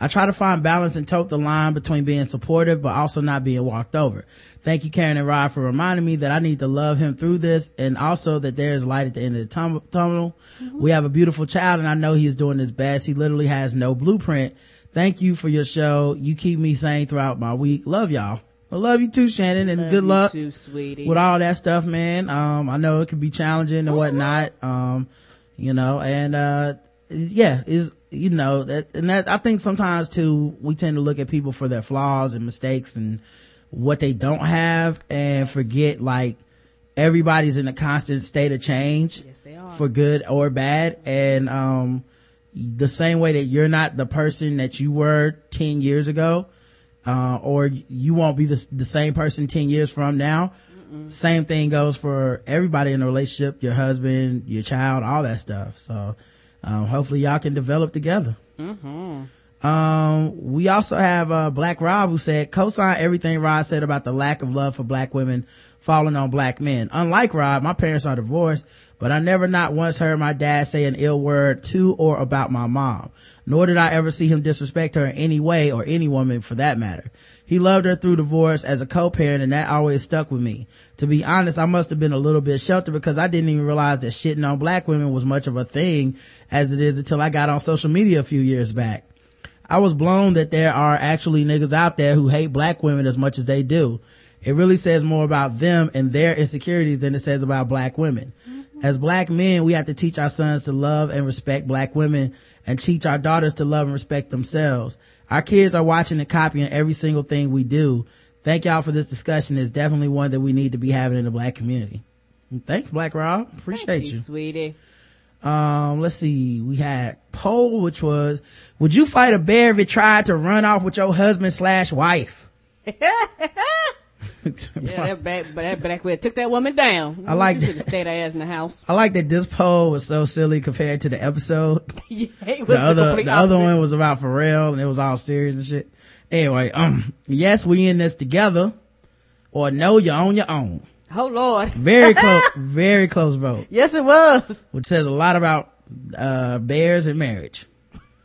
B: I try to find balance and tote the line between being supportive but also not being walked over. Thank you, Karen and Rod, for reminding me that I need to love him through this and also that there is light at the end of the tum- tunnel. Mm-hmm. We have a beautiful child and I know he is doing his best. He literally has no blueprint. Thank you for your show. You keep me sane throughout my week. Love y'all. I love you too, Shannon, and
C: love
B: good luck
C: too,
B: with all that stuff, man. Um, I know it can be challenging and whatnot. Um, you know, and, uh, yeah, is, you know, that, and that, I think sometimes too, we tend to look at people for their flaws and mistakes and what they don't have and forget like everybody's in a constant state of change
C: yes,
B: for good or bad. And, um, the same way that you're not the person that you were 10 years ago, uh, or you won't be the, the same person 10 years from now. Mm-mm. Same thing goes for everybody in a relationship, your husband, your child, all that stuff. So, um, hopefully y'all can develop together.
C: Mm-hmm.
B: Um, we also have, uh, Black Rob who said, co-sign everything Rod said about the lack of love for black women falling on black men. Unlike Rob, my parents are divorced, but I never not once heard my dad say an ill word to or about my mom. Nor did I ever see him disrespect her in any way or any woman for that matter. He loved her through divorce as a co-parent and that always stuck with me. To be honest, I must have been a little bit sheltered because I didn't even realize that shitting on black women was much of a thing as it is until I got on social media a few years back. I was blown that there are actually niggas out there who hate black women as much as they do. It really says more about them and their insecurities than it says about black women. Mm-hmm. As black men, we have to teach our sons to love and respect black women and teach our daughters to love and respect themselves. Our kids are watching and copying every single thing we do. Thank y'all for this discussion. It's definitely one that we need to be having in the black community. Thanks, Black Rob. Appreciate
C: Thank you,
B: you.
C: sweetie.
B: Um, let's see. We had poll, which was, would you fight a bear if it tried to run off with your husband slash wife?
C: yeah, that back, that back where took that woman down.
B: I like
C: you have stayed her ass in the house.
B: I like that this poll was so silly compared to the episode.
C: yeah, it was
B: the other,
C: the,
B: the other one was about Pharrell and it was all serious and shit. Anyway, um, yes, we in this together or no, you're on your own.
C: Oh Lord.
B: Very close, very close vote.
C: Yes, it was.
B: Which says a lot about, uh, bears and marriage.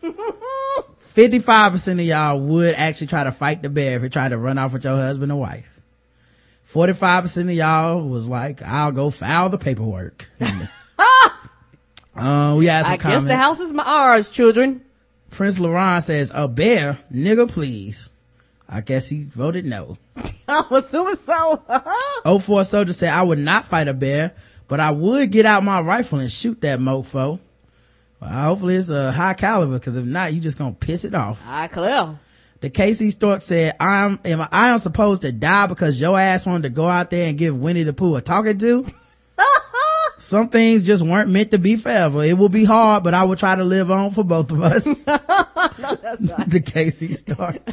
B: 55% of y'all would actually try to fight the bear if it tried to run off with your husband or wife. 45% of y'all was like, I'll go file the paperwork. uh, we had some
C: I
B: comments.
C: guess the house is my ours, children.
B: Prince Laurent says, a bear, nigga, please. I guess he voted no.
C: I'm assuming so.
B: 04 Soldier said, I would not fight a bear, but I would get out my rifle and shoot that mofo. Well, hopefully it's a high caliber, cause if not, you just gonna piss it off.
C: I clear.
B: The Casey Stork said, I'm, am I am supposed to die because your ass wanted to go out there and give Winnie the Pooh a talking to? Some things just weren't meant to be forever. It will be hard, but I will try to live on for both of us.
C: no, the
B: Casey Stork.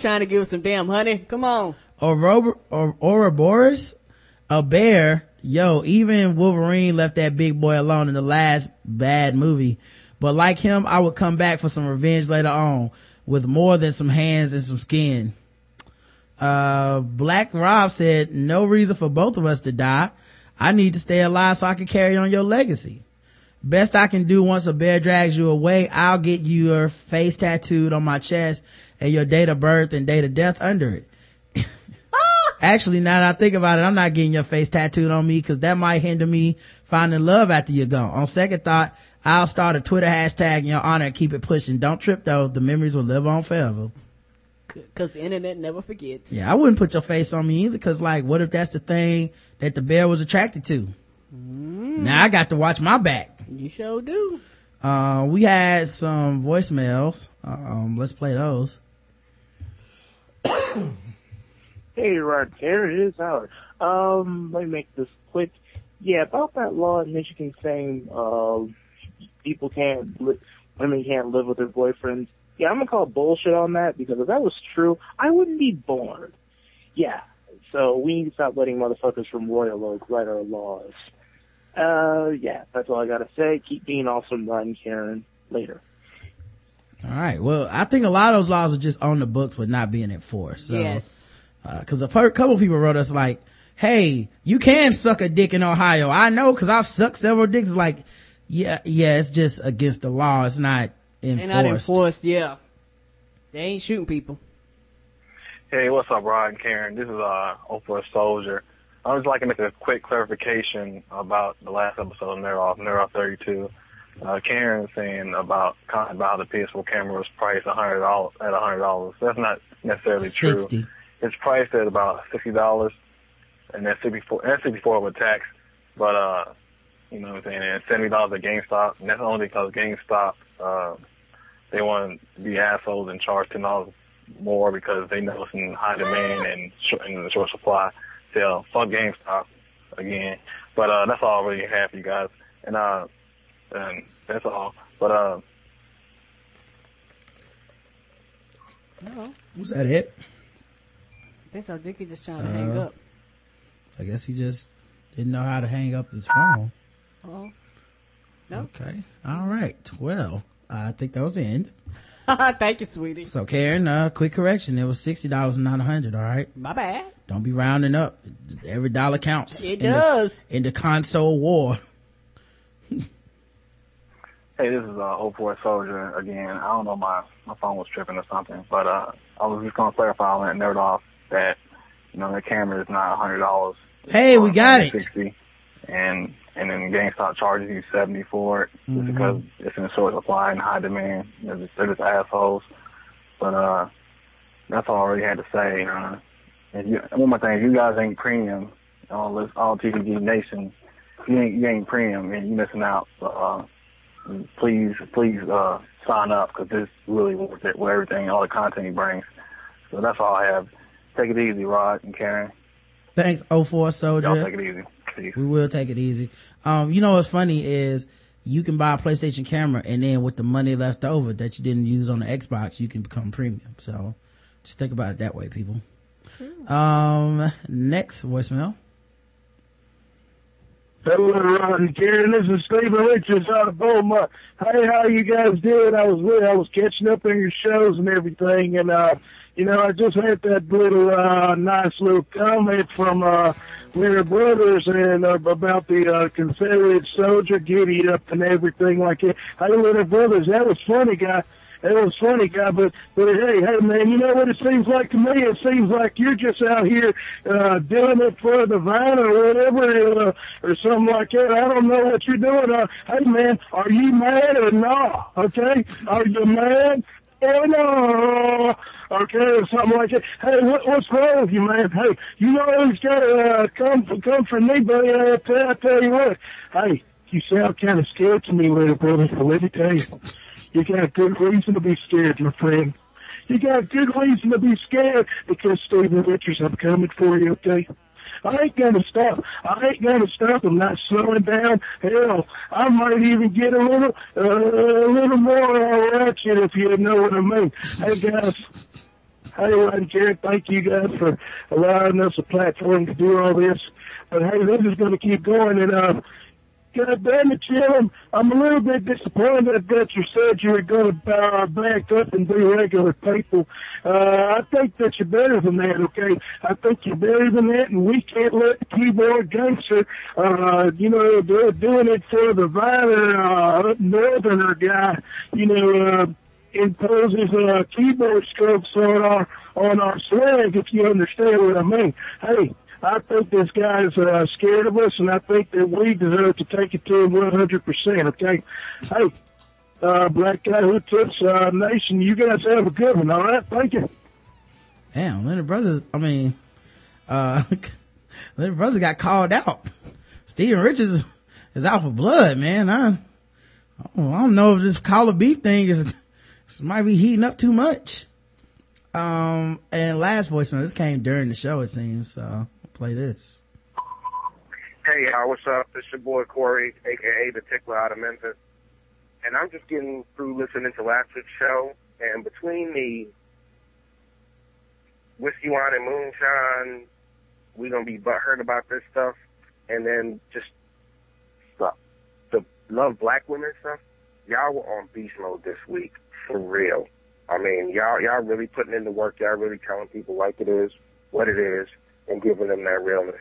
C: Trying to give us some damn honey. Come on.
B: Or Robert, or Ouroboros, a bear, Yo, even Wolverine left that big boy alone in the last bad movie. But like him, I would come back for some revenge later on with more than some hands and some skin. Uh, Black Rob said, no reason for both of us to die. I need to stay alive so I can carry on your legacy. Best I can do once a bear drags you away, I'll get your face tattooed on my chest and your date of birth and date of death under it. Actually, now that I think about it, I'm not getting your face tattooed on me because that might hinder me finding love after you're gone. On second thought, I'll start a Twitter hashtag in your honor and keep it pushing. Don't trip though. The memories will live on forever.
C: Cause the internet never forgets.
B: Yeah, I wouldn't put your face on me either cause like, what if that's the thing that the bear was attracted to? Mm. Now I got to watch my back.
C: You sure do.
B: Uh, we had some voicemails. Um, let's play those.
D: Hey, Rod Karen, it is Howard. Um, let me make this quick. Yeah, about that law in Michigan saying, uh, people can't, li- women can't live with their boyfriends. Yeah, I'm gonna call bullshit on that because if that was true, I wouldn't be born. Yeah, so we need to stop letting motherfuckers from Royal Oak write our laws. Uh, yeah, that's all I gotta say. Keep being awesome, Ryan Karen. Later.
B: All right. Well, I think a lot of those laws are just on the books but not being enforced. So,
C: yes.
B: Uh, cause a per- couple people wrote us like, Hey, you can suck a dick in Ohio. I know cause I've sucked several dicks. Like, yeah, yeah, it's just against the law. It's not enforced.
C: They're not enforced. Yeah. They ain't shooting people.
E: Hey, what's up, Rod and Karen? This is, uh, 04 Soldier. I would just like to make a quick clarification about the last episode of Nerd Off, Nerd Off 32. Uh, Karen saying about about the PS4 camera was priced hundred dollars at hundred dollars. That's not necessarily
B: 60.
E: true. It's priced at about sixty dollars, and that's sixty four and sixty four with tax. But uh, you know what I'm saying? And seventy dollars at GameStop, and that's only because GameStop uh, they want to be assholes and charge ten dollars more because they know it's in high demand and short, in short supply. So fuck GameStop again. But uh, that's all I really have for you guys. And uh, and that's all. But uh.
B: Was that it?
C: I think so. Dickie just trying to hang
B: Uh,
C: up.
B: I guess he just didn't know how to hang up his phone.
C: Oh. No.
B: Okay. All right. Well, I think that was the end.
C: Thank you, sweetie.
B: So Karen, uh, quick correction. It was $60 and not 100 All right.
C: My bad.
B: Don't be rounding up. Every dollar counts.
C: It
B: in the-
C: does.
B: in the console war.
E: Hey, this is uh, 04 Soldier again. I don't know, my my phone was tripping or something, but uh, I was just gonna clarify on that nerd off that you know the camera is not a hundred dollars.
B: Hey, we got it.
E: Sixty, and and then GameStop charges you seventy for it
B: Mm-hmm.
E: just because it's in a short supply and high demand. They're just, they're just assholes. But uh, that's all I really had to say. Uh, and you, one more thing, if you guys ain't premium on this all TVG Nation, you ain't you ain't premium and you missing out. So, uh, please please uh sign up because this really worth it with everything, all the content he brings. So that's all I have. Take it easy, Rod and Karen.
B: Thanks, 04
E: Y'all
B: Soldier.
E: take it easy. Peace.
B: We will take it easy. Um, you know what's funny is you can buy a PlayStation camera and then with the money left over that you didn't use on the Xbox, you can become premium. So just think about it that way, people. Um, next voicemail.
F: Hello, Rod and Karen. This is Stephen Richards out of Beaumont. Hey, how you guys doing? I was really I was catching up on your shows and everything, and uh, you know, I just had that little uh, nice little comment from uh, Leonard Brothers and uh, about the uh, Confederate soldier giddy up and everything like that. Hey, Leonard Brothers, that was funny, guy. That was funny, guy. But but hey, hey, man, you know what it seems like to me? It seems like you're just out here uh, doing it for the vine or whatever, uh, or something like that. I don't know what you're doing. Uh, hey, man, are you mad or not? Okay, are you mad? No, okay, or something like that. Hey, what, what's wrong with you, man? Hey, you know who's got to uh, come come for me, buddy? I tell, I tell you what. Hey, you sound kind of scared to me, little brother. So let me tell you. You got good reason to be scared, my friend. You got good reason to be scared because Stephen Richards, I'm coming for you, okay? I ain't gonna stop. I ain't gonna stop. I'm not slowing down. Hell, I might even get a little, uh, a little more uh, ratchet if you know what I mean. Hey guys, hey Ryan Jared, thank you guys for allowing us a platform to do all this. But hey, this is going to keep going. And uh, God damn it, Jim, I'm a little bit disappointed that you said you were going to uh, back up and be regular people. Uh, I think that you're better than that, okay? I think you're better than that, and we can't let the keyboard gangster, uh, you know, do, doing it for the violent uh, northerner guy, you know, uh, imposes uh, keyboard strokes on our on our swag, if you understand what I mean. Hey, I think this guy is uh, scared of us, and I think that we deserve to take it to him 100%, okay? Hey, uh, Black Guy Who Tips uh, Nation, you guys have a good one, all right? Thank you.
B: Damn, Leonard Brothers, I mean, uh, Leonard Brothers got called out. Steven Richards is out for blood, man. I, I don't know if this collar beef thing is, might be heating up too much. Um, and last voicemail, this came during the show, it seems, so play this.
G: Hey, y'all, what's up? This your boy Corey, aka the Tickler out of Memphis. And I'm just getting through listening to last week's show, and between the whiskey wine and moonshine, we're gonna be butthurt about this stuff, and then just the the love black women stuff. Y'all were on beast mode this week for real. I mean, y'all y'all really putting in the work. Y'all really telling people like it is, what it is, and giving them that realness.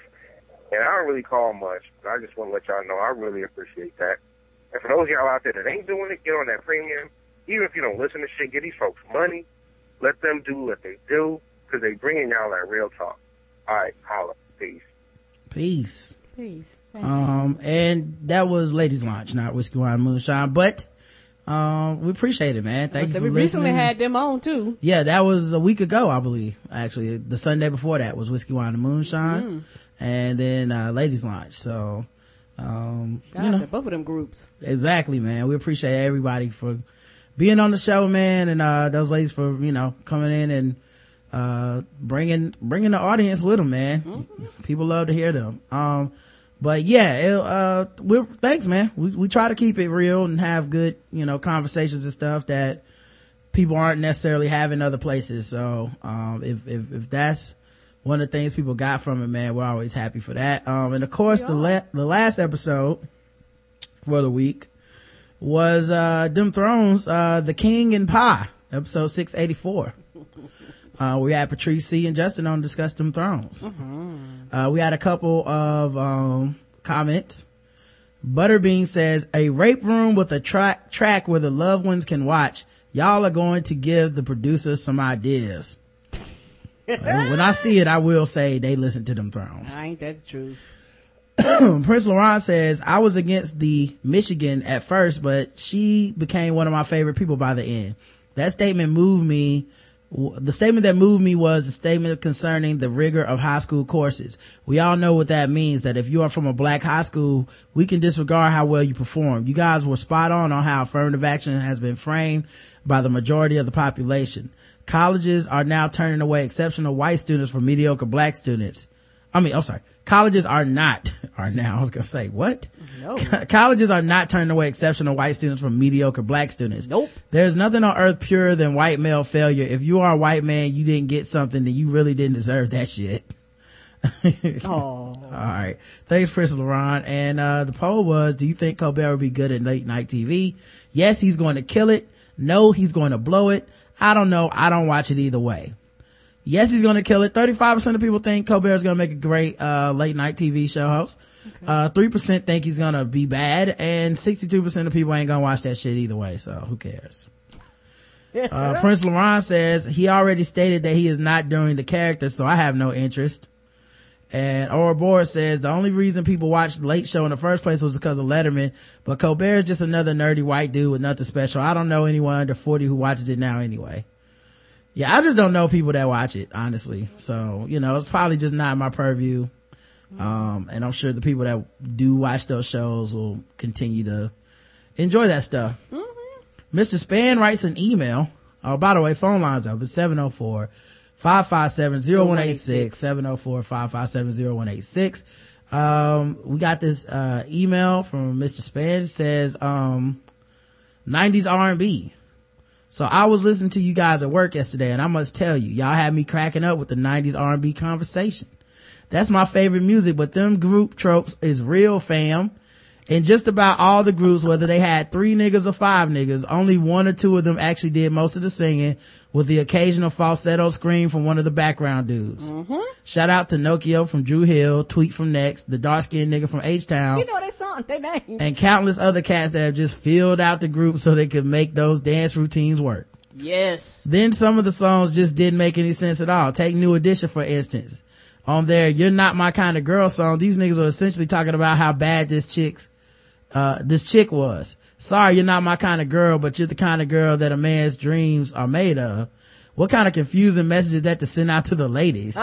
G: And I don't really call much, but I just want to let y'all know I really appreciate that. And for those of y'all out there that ain't doing it, get on that premium. Even if you don't listen to shit, get these folks money. Let them do what they do because they bringing y'all that real talk. All right, holla. Peace.
B: Peace.
C: Peace.
B: Um, and that was Ladies Launch, not Whiskey Wine Moonshine, but, um, we appreciate it, man. Thank you
C: we recently
B: listening.
C: had them on too.
B: Yeah, that was a week ago, I believe. Actually, the Sunday before that was Whiskey Wine and Moonshine,
C: Mm.
B: and then uh, Ladies Launch. So, um,
C: Shout
B: you know,
C: both of them groups.
B: exactly, man. We appreciate everybody for being on the show, man, and uh, those ladies for you know coming in and uh, bringing bringing the audience with them, man. People love to hear them. Um, but yeah, it, uh, we're thanks, man. We we try to keep it real and have good, you know, conversations and stuff that people aren't necessarily having other places. So, um, if, if, if that's one of the things people got from it, man, we're always happy for that. Um, and of course, the la- the last episode for the week was, uh, Them Thrones, uh, The King and Pie, episode 684. Uh, we had Patrice C and Justin on Discuss Them Thrones. Uh, we had a couple of, um, comments. Butterbean says, a rape room with a track, track where the loved ones can watch. Y'all are going to give the producers some ideas. When I see it, I will say they listen to them thrones.
C: I ain't that truth.
B: Prince Laurent says, I was against the Michigan at first, but she became one of my favorite people by the end. That statement moved me. The statement that moved me was the statement concerning the rigor of high school courses. We all know what that means, that if you are from a black high school, we can disregard how well you perform. You guys were spot on on how affirmative action has been framed by the majority of the population. Colleges are now turning away exceptional white students for mediocre black students. I mean, I'm sorry. Colleges are not, are now, I was gonna say, what?
C: No.
B: Colleges are not turning away exceptional white students from mediocre black students.
C: Nope.
B: There's nothing on earth purer than white male failure. If you are a white man, you didn't get something, then you really didn't deserve that shit.
C: Oh,
B: All right. Thanks, Chris Laurent. And, uh, the poll was, do you think Colbert will be good at late night TV? Yes, he's going to kill it. No, he's going to blow it. I don't know. I don't watch it either way. Yes, he's going to kill it. 35% of people think Colbert is going to make a great, uh, late night TV show host. Uh, 3% think he's going to be bad and 62% of people ain't going to watch that shit either way. So who cares? Uh, Prince Laurent says he already stated that he is not doing the character, so I have no interest. And Ouroboros says the only reason people watched the Late Show in the first place was because of Letterman, but Colbert is just another nerdy white dude with nothing special. I don't know anyone under 40 who watches it now anyway. Yeah, I just don't know people that watch it, honestly. So, you know, it's probably just not my purview. Um, and I'm sure the people that do watch those shows will continue to enjoy that stuff. Mr. Span writes an email. Oh, by the way, phone lines open It's 704 557 0186 704 557 0186. Um, we got this, uh, email from Mr. Span. It says, um, 90s R&B. So I was listening to you guys at work yesterday and I must tell you, y'all had me cracking up with the 90s R&B conversation. That's my favorite music, but them group tropes is real fam. In just about all the groups, whether they had three niggas or five niggas, only one or two of them actually did most of the singing with the occasional falsetto scream from one of the background dudes. Mm-hmm. Shout out to Nokio from Dru Hill, Tweet from Next, the dark skinned nigga from H-Town
C: You know they song, they names.
B: and countless other cats that have just filled out the group so they could make those dance routines work.
C: yes.
B: Then some of the songs just didn't make any sense at all. Take New Edition for instance. On their You're Not My Kind of Girl song, these niggas are essentially talking about how bad this chick's, uh, this chick was. Sorry, you're not my kind of girl, but you're the kind of girl that a man's dreams are made of. What kind of confusing message is that to send out to the ladies?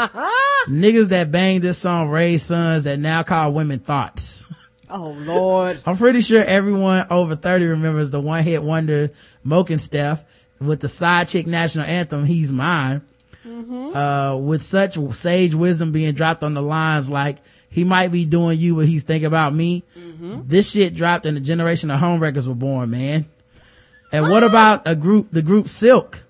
B: Niggas that bang this song raise sons that now call women thoughts.
C: Oh Lord.
B: I'm pretty sure everyone over 30 remembers the one hit wonder Mokenstef with the side chick national anthem, He's Mine. Uh, with such sage wisdom being dropped on the lines like, he might be doing you what he's thinking about me. Mm-hmm. This shit dropped and a generation of home records were born, man. And what about a group, the group Silk?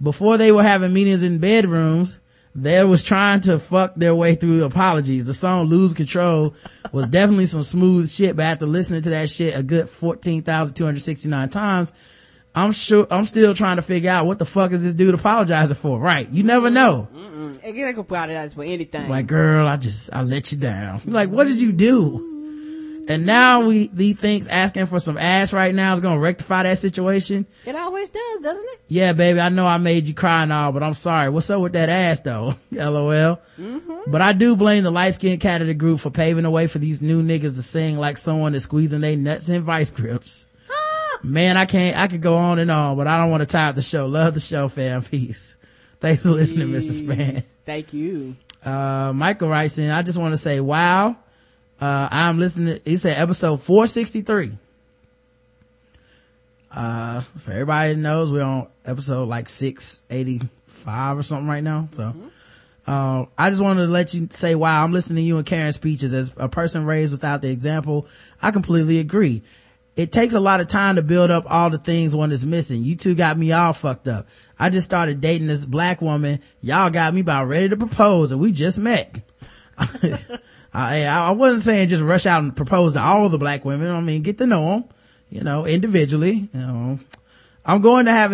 B: Before they were having meetings in bedrooms, they was trying to fuck their way through apologies. The song Lose Control was definitely some smooth shit, but after listening to that shit a good 14,269 times, I'm sure, I'm still trying to figure out what the fuck is this dude apologizing for, right? You never know.
C: They can apologize for anything.
B: Like, girl, I just, I let you down. Like, what did you do? And now we, he thinks asking for some ass right now is gonna rectify that situation.
C: it always does, doesn't it?
B: Yeah, baby, I know I made you cry and all, but I'm sorry. What's up with that ass though? LOL. Mm-hmm. But I do blame the light skinned cat of the group for paving the way for these new niggas to sing like someone is squeezing their nuts in vice grips. Man, I can't, I could go on and on, but I don't want to tie up the show. Love the show, fam. Peace. Thanks for listening, Mr. Span.
C: Thank you.
B: Uh, Michael writes in, I just want to say, wow. Uh, I'm listening. He said episode 463. Uh, for everybody that knows, we're on episode like 685 or something right now. So, uh, I just wanted to let you say, wow, I'm listening to you and Karen's speeches as a person raised without the example. I completely agree. It takes a lot of time to build up all the things one is missing. You two got me all fucked up. I just started dating this black woman. Y'all got me about ready to propose and we just met. I, I wasn't saying just rush out and propose to all the black women. I mean, get to know them, you know, individually, you know. I'm going to have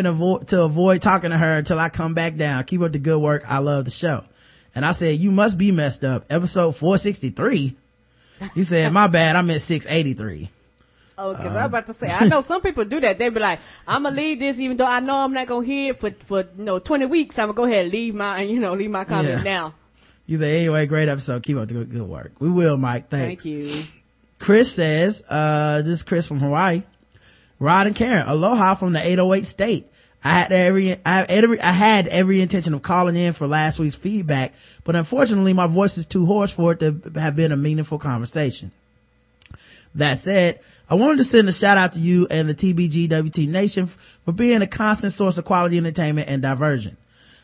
B: to avoid talking to her until I come back down. Keep up the good work. I love the show. And I said, you must be messed up. Episode 463. He said, my bad. I meant 683.
C: Oh, cause I'm about to say, I know some people do that. They be like, I'm gonna leave this even though I know I'm not gonna hear it for, for, you know, 20 weeks. I'm gonna go ahead and leave my, you know, leave my comment
B: Yeah.
C: now.
B: You said, anyway, great episode. Keep up the good, good work. We will, Mike. Thanks.
C: Thank you.
B: Chris says, uh, this is Chris from Hawaii. Rod and Karen, aloha from the 808 state. I had every, I had every, I had every intention of calling in for last week's feedback, but unfortunately my voice is too hoarse for it to have been a meaningful conversation. That said, I wanted to send a shout out to you and the TBGWT Nation for being a constant source of quality entertainment and diversion.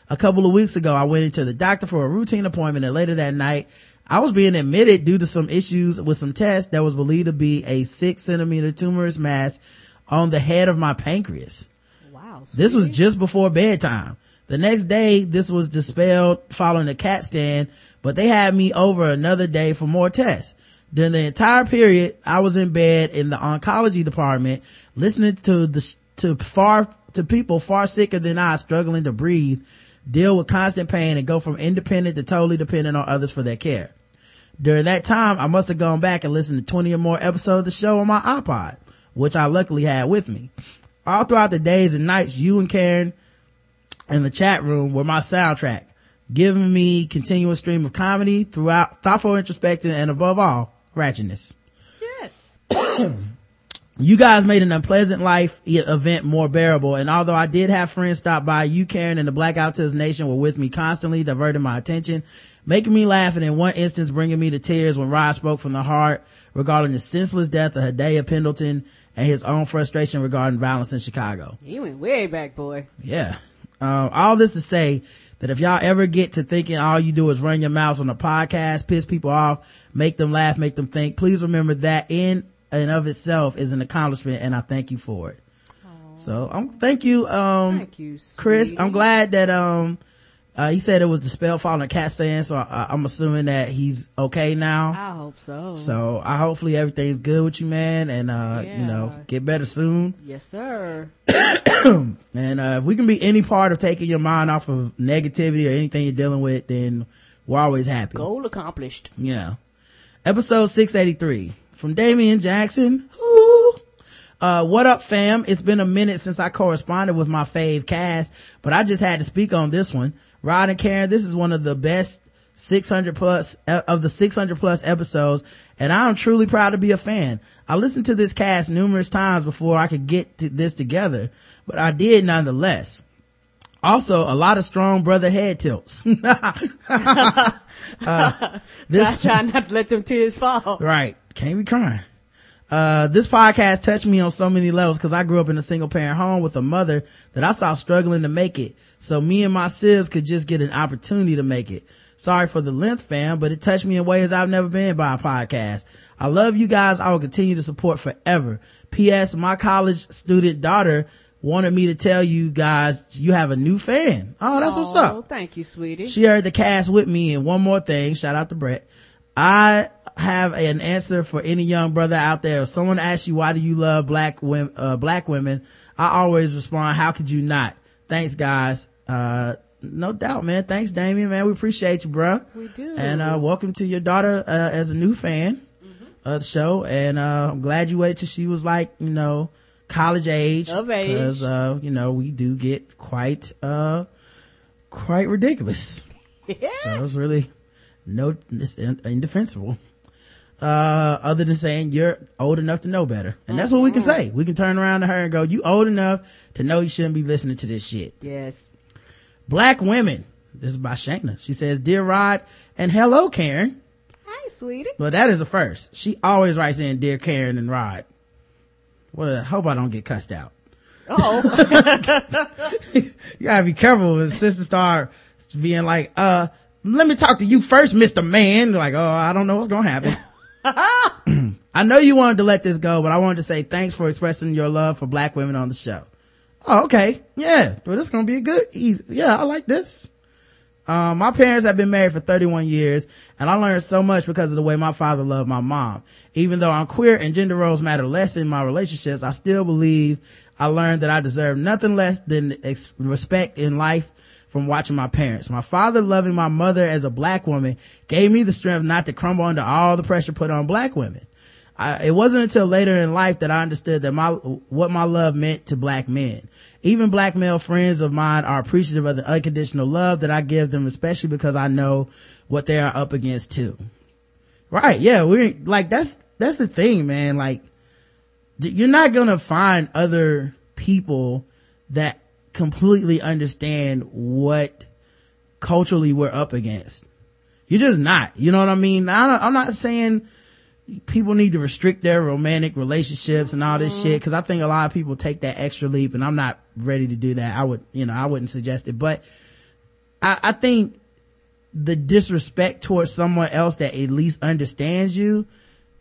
B: A couple of weeks ago, I went into the doctor for a routine appointment and later that night, I was being admitted due to some issues with some tests that was believed to be a six centimeter tumorous mass on the head of my pancreas.
C: Wow.
B: This was just before bedtime. The next day, this was dispelled following a CAT scan, but they had me over another day for more tests. During the entire period, I was in bed in the oncology department, listening to the, to far, to people far sicker than I struggling to breathe, deal with constant pain and go from independent to totally dependent on others for their care. During that time, I must have gone back and listened to 20 or more episodes of the show on my iPod, which I luckily had with me. All throughout the days and nights, you and Karen in the chat room were my soundtrack, giving me continuous stream of comedy throughout thoughtful introspection and above all, ratchetness.
C: Yes.
B: You guys made an unpleasant life event more bearable, and although I did have friends stop by, you, Karen, and the Black Autism Nation were with me constantly, diverting my attention, making me laugh, and in one instance bringing me to tears when Rod spoke from the heart regarding the senseless death of Hadiya Pendleton and his own frustration regarding violence in Chicago.
C: He went way back, boy.
B: Yeah. Um, all this to say that if y'all ever get to thinking all you do is run your mouths on a podcast, piss people off, make them laugh, make them think, please remember that in and of itself is an accomplishment and I thank you for it. So, um, thank you, um,
C: Thank you,
B: Chris. I'm glad that, um, Uh, he said it was the spell falling CAT scan, so I, I'm assuming that he's okay now.
C: I hope so.
B: So I hopefully everything's good with you, man, and uh, you know, get better soon.
C: yes, sir.
B: And uh, if we can be any part of taking your mind off of negativity or anything you're dealing with, then we're always happy.
C: Goal accomplished.
B: Yeah. Episode 683 from Damian Jackson. Ooh. Uh, what up fam? It's been a minute since I corresponded with my fave cast, but I just had to speak on this one. Rod and Karen, this is one of the best 600 plus uh, of the 600 plus episodes and I'm truly proud to be a fan. I listened to this cast numerous times before I could get to this together, but I did nonetheless. Also, a lot of strong brother head tilts.
C: I
B: this,
C: try not to let them tears fall.
B: Right. Can't be crying. Uh, this podcast touched me on so many levels because I grew up in a single parent home with a mother that I saw struggling to make it. So me and my sis could just get an opportunity to make it. Sorry for the length fam, but it touched me in ways I've never been by a podcast. I love you guys. I will continue to support forever. P.S. My college student daughter wanted me to tell you guys you have a new fan. Oh, that's what's up.
C: Thank you, sweetie.
B: She heard the cast with me. And one more thing, shout out to Brett. I have an answer for any young brother out there. If someone asks you, why do you love black women, uh, black women? I always respond, how could you not? Thanks guys. Uh, no doubt, man. Thanks, Damien, man. We appreciate you, bruh.
C: We do.
B: And, uh, welcome to your daughter, uh, as a new fan of the show. And, uh, I'm glad you waited till she was like, you know, college age.
C: Of age.
B: Cause, uh, you know, we do get quite, uh, quite ridiculous.
C: yeah.
B: So it was really no, it's indefensible. Uh, other than saying you're old enough to know better. And that's what we can say. We can turn around to her and go, you old enough to know you shouldn't be listening to this shit.
C: Yes.
B: Black women. This is by Shayna. She says, dear Rod and hello Karen.
C: Hi, sweetie.
B: Well, that is a first. She always writes in dear Karen and Rod. Well, I hope I don't get cussed out.
C: Oh,
B: you gotta be careful when sister start being like, uh, let me talk to you first, Mr. Man. Like, oh, I don't know what's gonna happen. I know you wanted to let this go, but I wanted to say thanks for expressing your love for black women on the show. Oh, okay. Yeah. Well, this is gonna be a good, easy. Yeah, I like this. Um, my parents have been married for 31 years and I learned so much because of the way my father loved my mom. Even though I'm queer and gender roles matter less in my relationships, I still believe I learned that I deserve nothing less than ex- respect in life from watching my parents. My father loving my mother as a black woman gave me the strength not to crumble under all the pressure put on black women. I, it wasn't until later in life that I understood that my, what my love meant to black men. Even black male friends of mine are appreciative of the unconditional love that I give them, especially because I know what they are up against too. Right. Yeah. We're like, that's, that's the thing, man. Like, you're not gonna find other people that completely understand what culturally we're up against. You're just not. You know what I mean? I don't, I'm not saying people need to restrict their romantic relationships and all this mm-hmm. shit because I think a lot of people take that extra leap and I'm not ready to do that. I would, you know, I wouldn't suggest it, but I, I think the disrespect towards someone else that at least understands you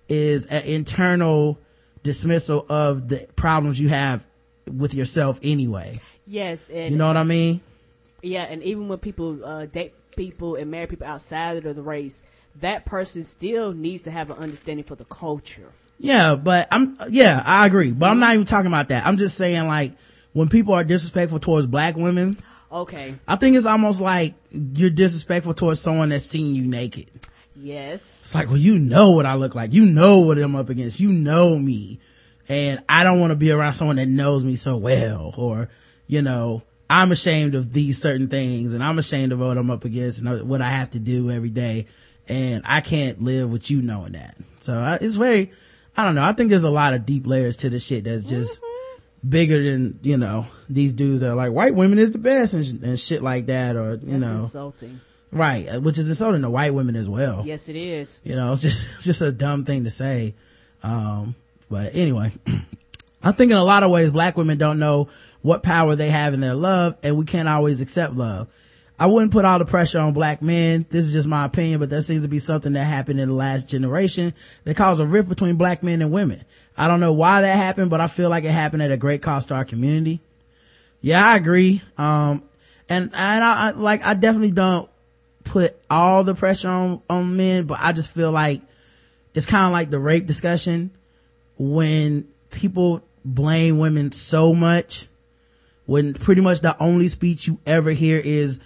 B: is an internal dismissal of the problems you have with yourself anyway.
C: Yes. And
B: You know what I mean?
C: Yeah, and even when people uh, date people and marry people outside of the race, that person still needs to have an understanding for the culture.
B: Yeah, but I'm, yeah, I agree, but I'm not even talking about that. I'm just saying like, when people are disrespectful towards black women,
C: Okay.
B: I think it's almost like you're disrespectful towards someone that's seen you naked.
C: Yes.
B: It's like, well, you know what I look like. You know what I'm up against. You know me. And I don't want to be around someone that knows me so well or, you know, I'm ashamed of these certain things and I'm ashamed of what I'm up against and what I have to do every day. And I can't live with you knowing that. So I, it's very, I don't know. I think there's a lot of deep layers to the shit that's just bigger than, you know, these dudes that are like, white women is the best and, and shit like that or, you
C: That's
B: know,
C: insulting.
B: right. uh, Which is insulting to white women as well.
C: Yes, it is.
B: You know, it's just, it's just a dumb thing to say. Um, but anyway, I think in a lot of ways, black women don't know what power they have in their love and we can't always accept love. I wouldn't put all the pressure on black men. This is just my opinion, but there seems to be something that happened in the last generation that caused a rift between black men and women. I don't know why that happened, but I feel like it happened at a great cost to our community. Yeah, I agree. Um, and and I, I like I definitely don't put all the pressure on on men, but I just feel like it's kind of like the rape discussion when people blame women so much when pretty much the only speech you ever hear is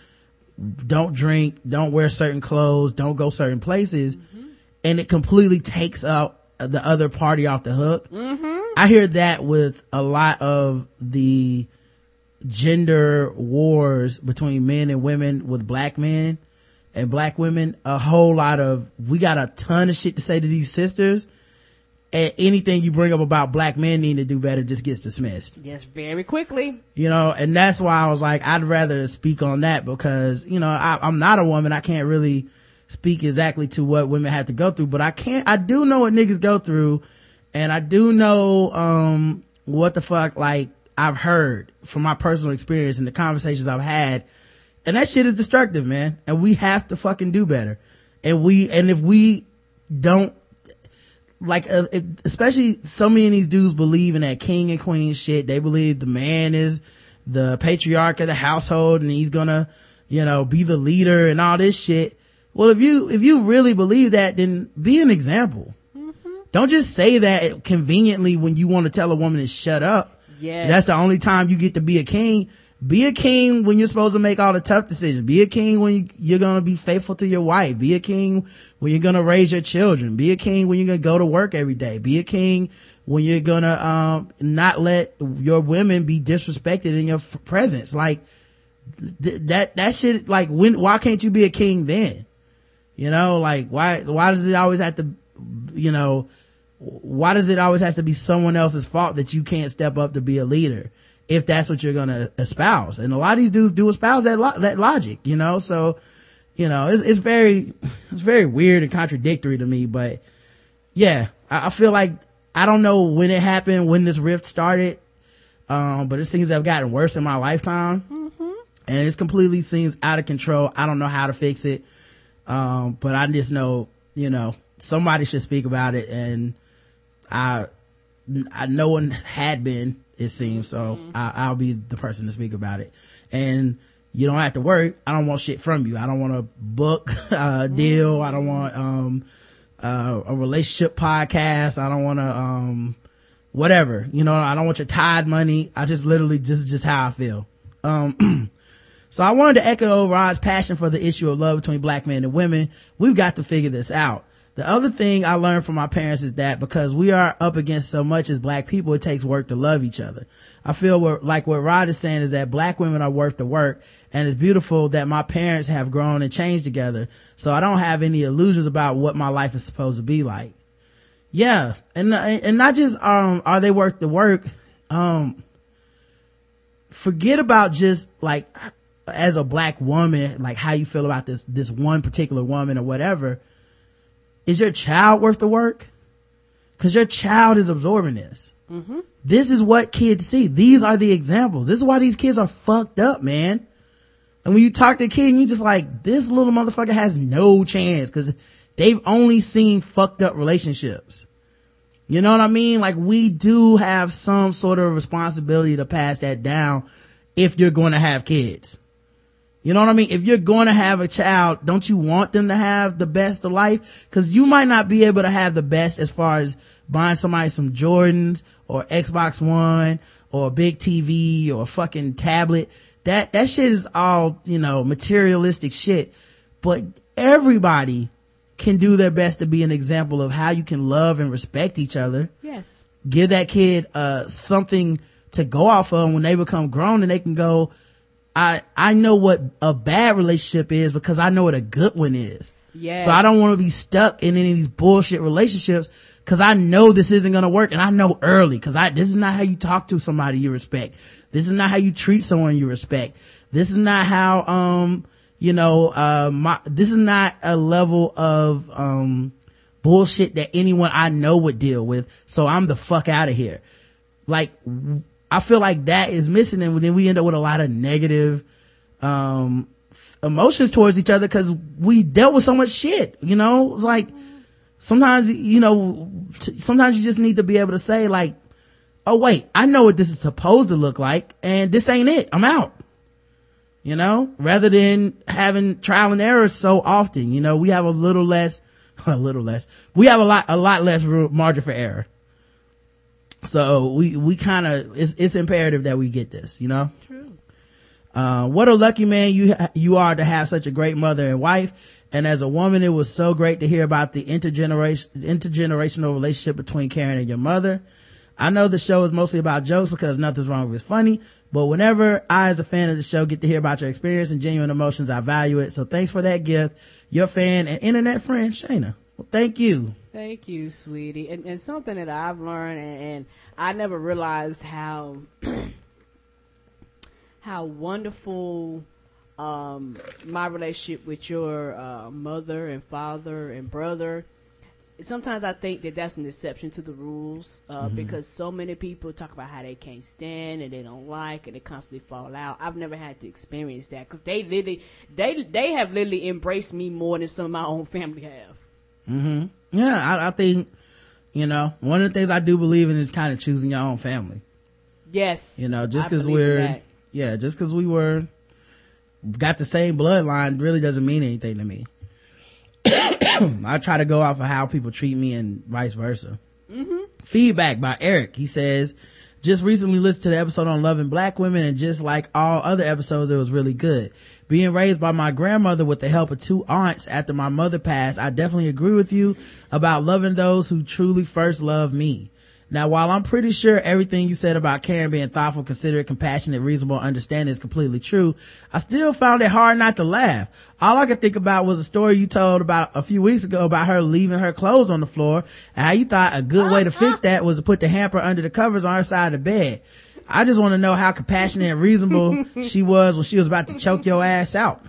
B: don't drink, don't wear certain clothes, don't go certain places. Mm-hmm. And it completely takes out the other party off the hook. Mm-hmm. I hear that with a lot of the gender wars between men and women with black men and black women. A whole lot of, we got a ton of shit to say to these sisters. And anything you bring up about black men needing to do better just gets dismissed
C: Yes, very quickly.
B: you know, and that's why I was like, I'd rather speak on that because, you know, I, I'm not a woman. I can't really speak exactly to what women have to go through, but I can't, I do know what niggas go through and I do know, um, what the fuck, like, I've heard from my personal experience and the conversations I've had. And that shit is destructive, man. And we have to fucking do better. And we, and if we don't like uh, it, especially so many of these dudes believe in that king and queen shit. They believe the man is the patriarch of the household and he's gonna you know be the leader and all this shit. Well if you if you really believe that then be an example. Don't just say that conveniently when you want to tell a woman to shut up.
C: Yeah,
B: that's the only time you get to be a king be a king when you're supposed to make all the tough decisions. Be a king when you, you're going to be faithful to your wife. Be a king when you're going to raise your children. Be a king when you're going to go to work every day. Be a king when you're going to, um, not let your women be disrespected in your f- presence. Like th- that, that shit, like when, why can't you be a king then? You know, like why, why does it always have to, you know, why does it always have to be someone else's fault that you can't step up to be a leader? If that's what you're gonna espouse. And a lot of these dudes do espouse that, lo- that logic, you know? So, you know, it's, it's very, it's very weird and contradictory to me, but yeah, I, I feel like, I don't know when it happened, when this rift started, um, but it seems to have gotten worse in my lifetime. And it completely seems out of control. I don't know how to fix it. Um, but I just know, you know, somebody should speak about it and I, no one had been, it seems. So I, I'll be the person to speak about it. And you don't have to worry. I don't want shit from you. I don't want a book, uh, deal. I don't want, um, uh, a relationship podcast. I don't want to, um, whatever, you know, I don't want your tide money. I just literally, this is just how I feel. Um, so I wanted to echo Rod's passion for the issue of love between black men and women. We've got to figure this out. The other thing I learned from my parents is that because we are up against so much as black people, it takes work to love each other. I feel what, like what Rod is saying is that black women are worth the work and it's beautiful that my parents have grown and changed together. So I don't have any illusions about what my life is supposed to be like. Yeah. And, and not just, um, are they worth the work? Um, forget about just like as a black woman, like how you feel about this, this one particular woman or whatever. Is your child worth the work? Cause your child is absorbing this. Mm-hmm. This is what kids see. These are the examples. This is why these kids are fucked up, man. And when you talk to a kid and you just like, this little motherfucker has no chance cause they've only seen fucked up relationships. You know what I mean? Like we do have some sort of responsibility to pass that down if you're going to have kids. You know what I mean? If you're going to have a child, don't you want them to have the best of life? Cause you might not be able to have the best as far as buying somebody some Jordans or Xbox One or a big TV or a fucking tablet. That, that shit is all, you know, materialistic shit. But everybody can do their best to be an example of how you can love and respect each other
C: Yes.
B: give that kid uh something to go off of when they become grown and they can go i i know what a bad relationship is because i know what a good one is
C: Yes.
B: so i don't want to be stuck in any of these bullshit relationships because i know this isn't going to work and i know early because i this is not how you talk to somebody you respect this is not how you treat someone you respect this is not how um you know uh my this is not a level of um bullshit that anyone I know would deal with. So I'm the fuck out of here. Like, I feel like that is missing and then we end up with a lot of negative, um, emotions towards each other because we dealt with so much shit, you know? It's like, sometimes, you know, sometimes you just need to be able to say like, oh wait, I know what this is supposed to look like and this ain't it. I'm out. you know, rather than having trial and error so often. You know, we have a little less, a little less, we have a lot, a lot less margin for error. So we, we kind of, it's, it's imperative that we get this, you know?
C: True.
B: Uh, what a lucky man you, you are to have such a great mother and wife. And as a woman, it was so great to hear about the intergeneration, intergenerational relationship between Karen and your mother. I know the show is mostly about jokes because nothing's wrong with it's funny, but whenever I, as a fan of the show, get to hear about your experience and genuine emotions, I value it. So thanks for that gift. Your fan and internet friend, Shayna. Well, thank you.
C: Thank you, sweetie. And, and something that I've learned, and, and I never realized how how wonderful um, my relationship with your uh, mother and father and brother sometimes I think that that's an exception to the rules uh, mm-hmm. because so many people talk about how they can't stand and they don't like and they constantly fall out. I've never had to experience that because they literally they they have literally embraced me more than some of my own family have.
B: Mm-hmm. Yeah, I, I think you know one of the things I do believe in is kind of choosing your own family.
C: Yes,
B: you know, just because we're yeah, just because we were got the same bloodline really doesn't mean anything to me. I try to go off of how people treat me and vice versa. Mm-hmm. Feedback by Eric. He says, just recently listened to the episode on loving black women and just like all other episodes, it was really good. Being raised by my grandmother with the help of two aunts after my mother passed, I definitely agree with you about loving those who truly first love me. Now, while I'm pretty sure everything you said about Karen being thoughtful, considerate, compassionate, reasonable, understanding is completely true, I still found it hard not to laugh. All I could think about was a story you told about a few weeks ago about her leaving her clothes on the floor and how you thought a good way to fix that was to put the hamper under the covers on her side of the bed. I just want to know how compassionate and reasonable she was when she was about to choke your ass out.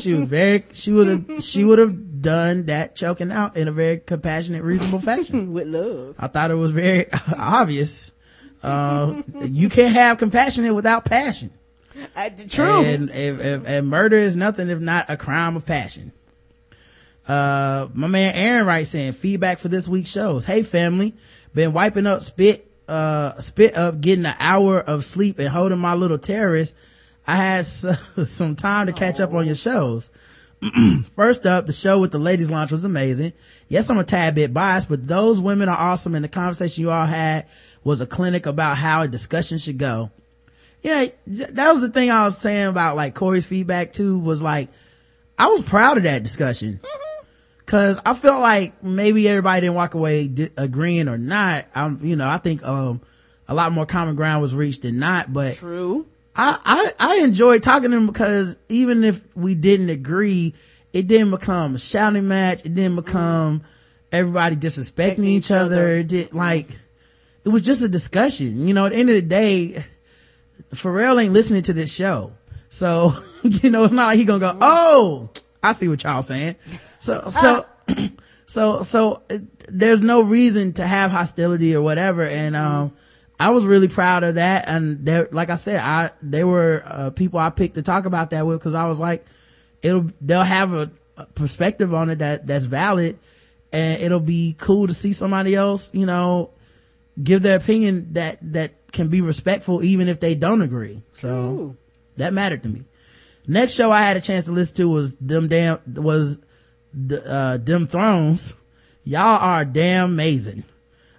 B: She was very, she would have, she would have done that choking out in a very compassionate, reasonable fashion.
C: With love.
B: I thought it was very obvious. Uh, you can't have compassion without passion.
C: Uh, true.
B: And, and, and, murder is nothing if not a crime of passion. Uh, my man Aaron writes in feedback for this week's shows. Hey family, been wiping up spit uh, spit up getting an hour of sleep and holding my little terrorist, I had some time to catch up on your shows. First up, the show with the ladies launch was amazing. Yes, I'm a tad bit biased, but those women are awesome and the conversation you all had was a clinic about how a discussion should go. Yeah, that was the thing I was saying about like Corey's feedback too was like, I was proud of that discussion. Mm-hmm. Cause I felt like maybe everybody didn't walk away di- agreeing or not. I'm, you know, I think, um, a lot more common ground was reached than not, but.
C: True.
B: I, I, I enjoyed talking to him because even if we didn't agree, it didn't become a shouting match. It didn't become everybody disrespecting each, each, other. other. It did like, it was just a discussion. You know, at the end of the day, Pharrell ain't listening to this show. So, you know, it's not like he gonna go, oh, I see what y'all saying. So, so, so, so uh, there's no reason to have hostility or whatever. And, um, I was really proud of that. And there, like I said, I, they were, uh, people I picked to talk about that with because I was like, it'll, they'll have a, a perspective on it that, that's valid and it'll be cool to see somebody else, you know, give their opinion that, that can be respectful even if they don't agree. So Ooh. that mattered to me. Next show I had a chance to listen to was them damn, was the, uh, them thrones. Y'all are damn amazing.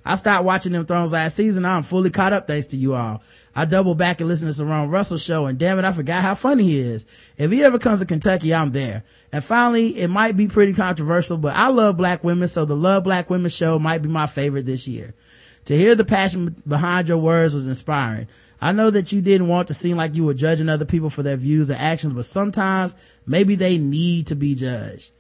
B: I stopped watching them thrones last season. I'm fully caught up thanks to you all. I double back and listen to Ron Russell show and damn it, I forgot how funny he is. If he ever comes to Kentucky, I'm there. And finally, it might be pretty controversial, but I love black women, so the Love Black Women show might be my favorite this year. To hear the passion behind your words was inspiring. I know that you didn't want to seem like you were judging other people for their views and actions, but sometimes maybe they need to be judged.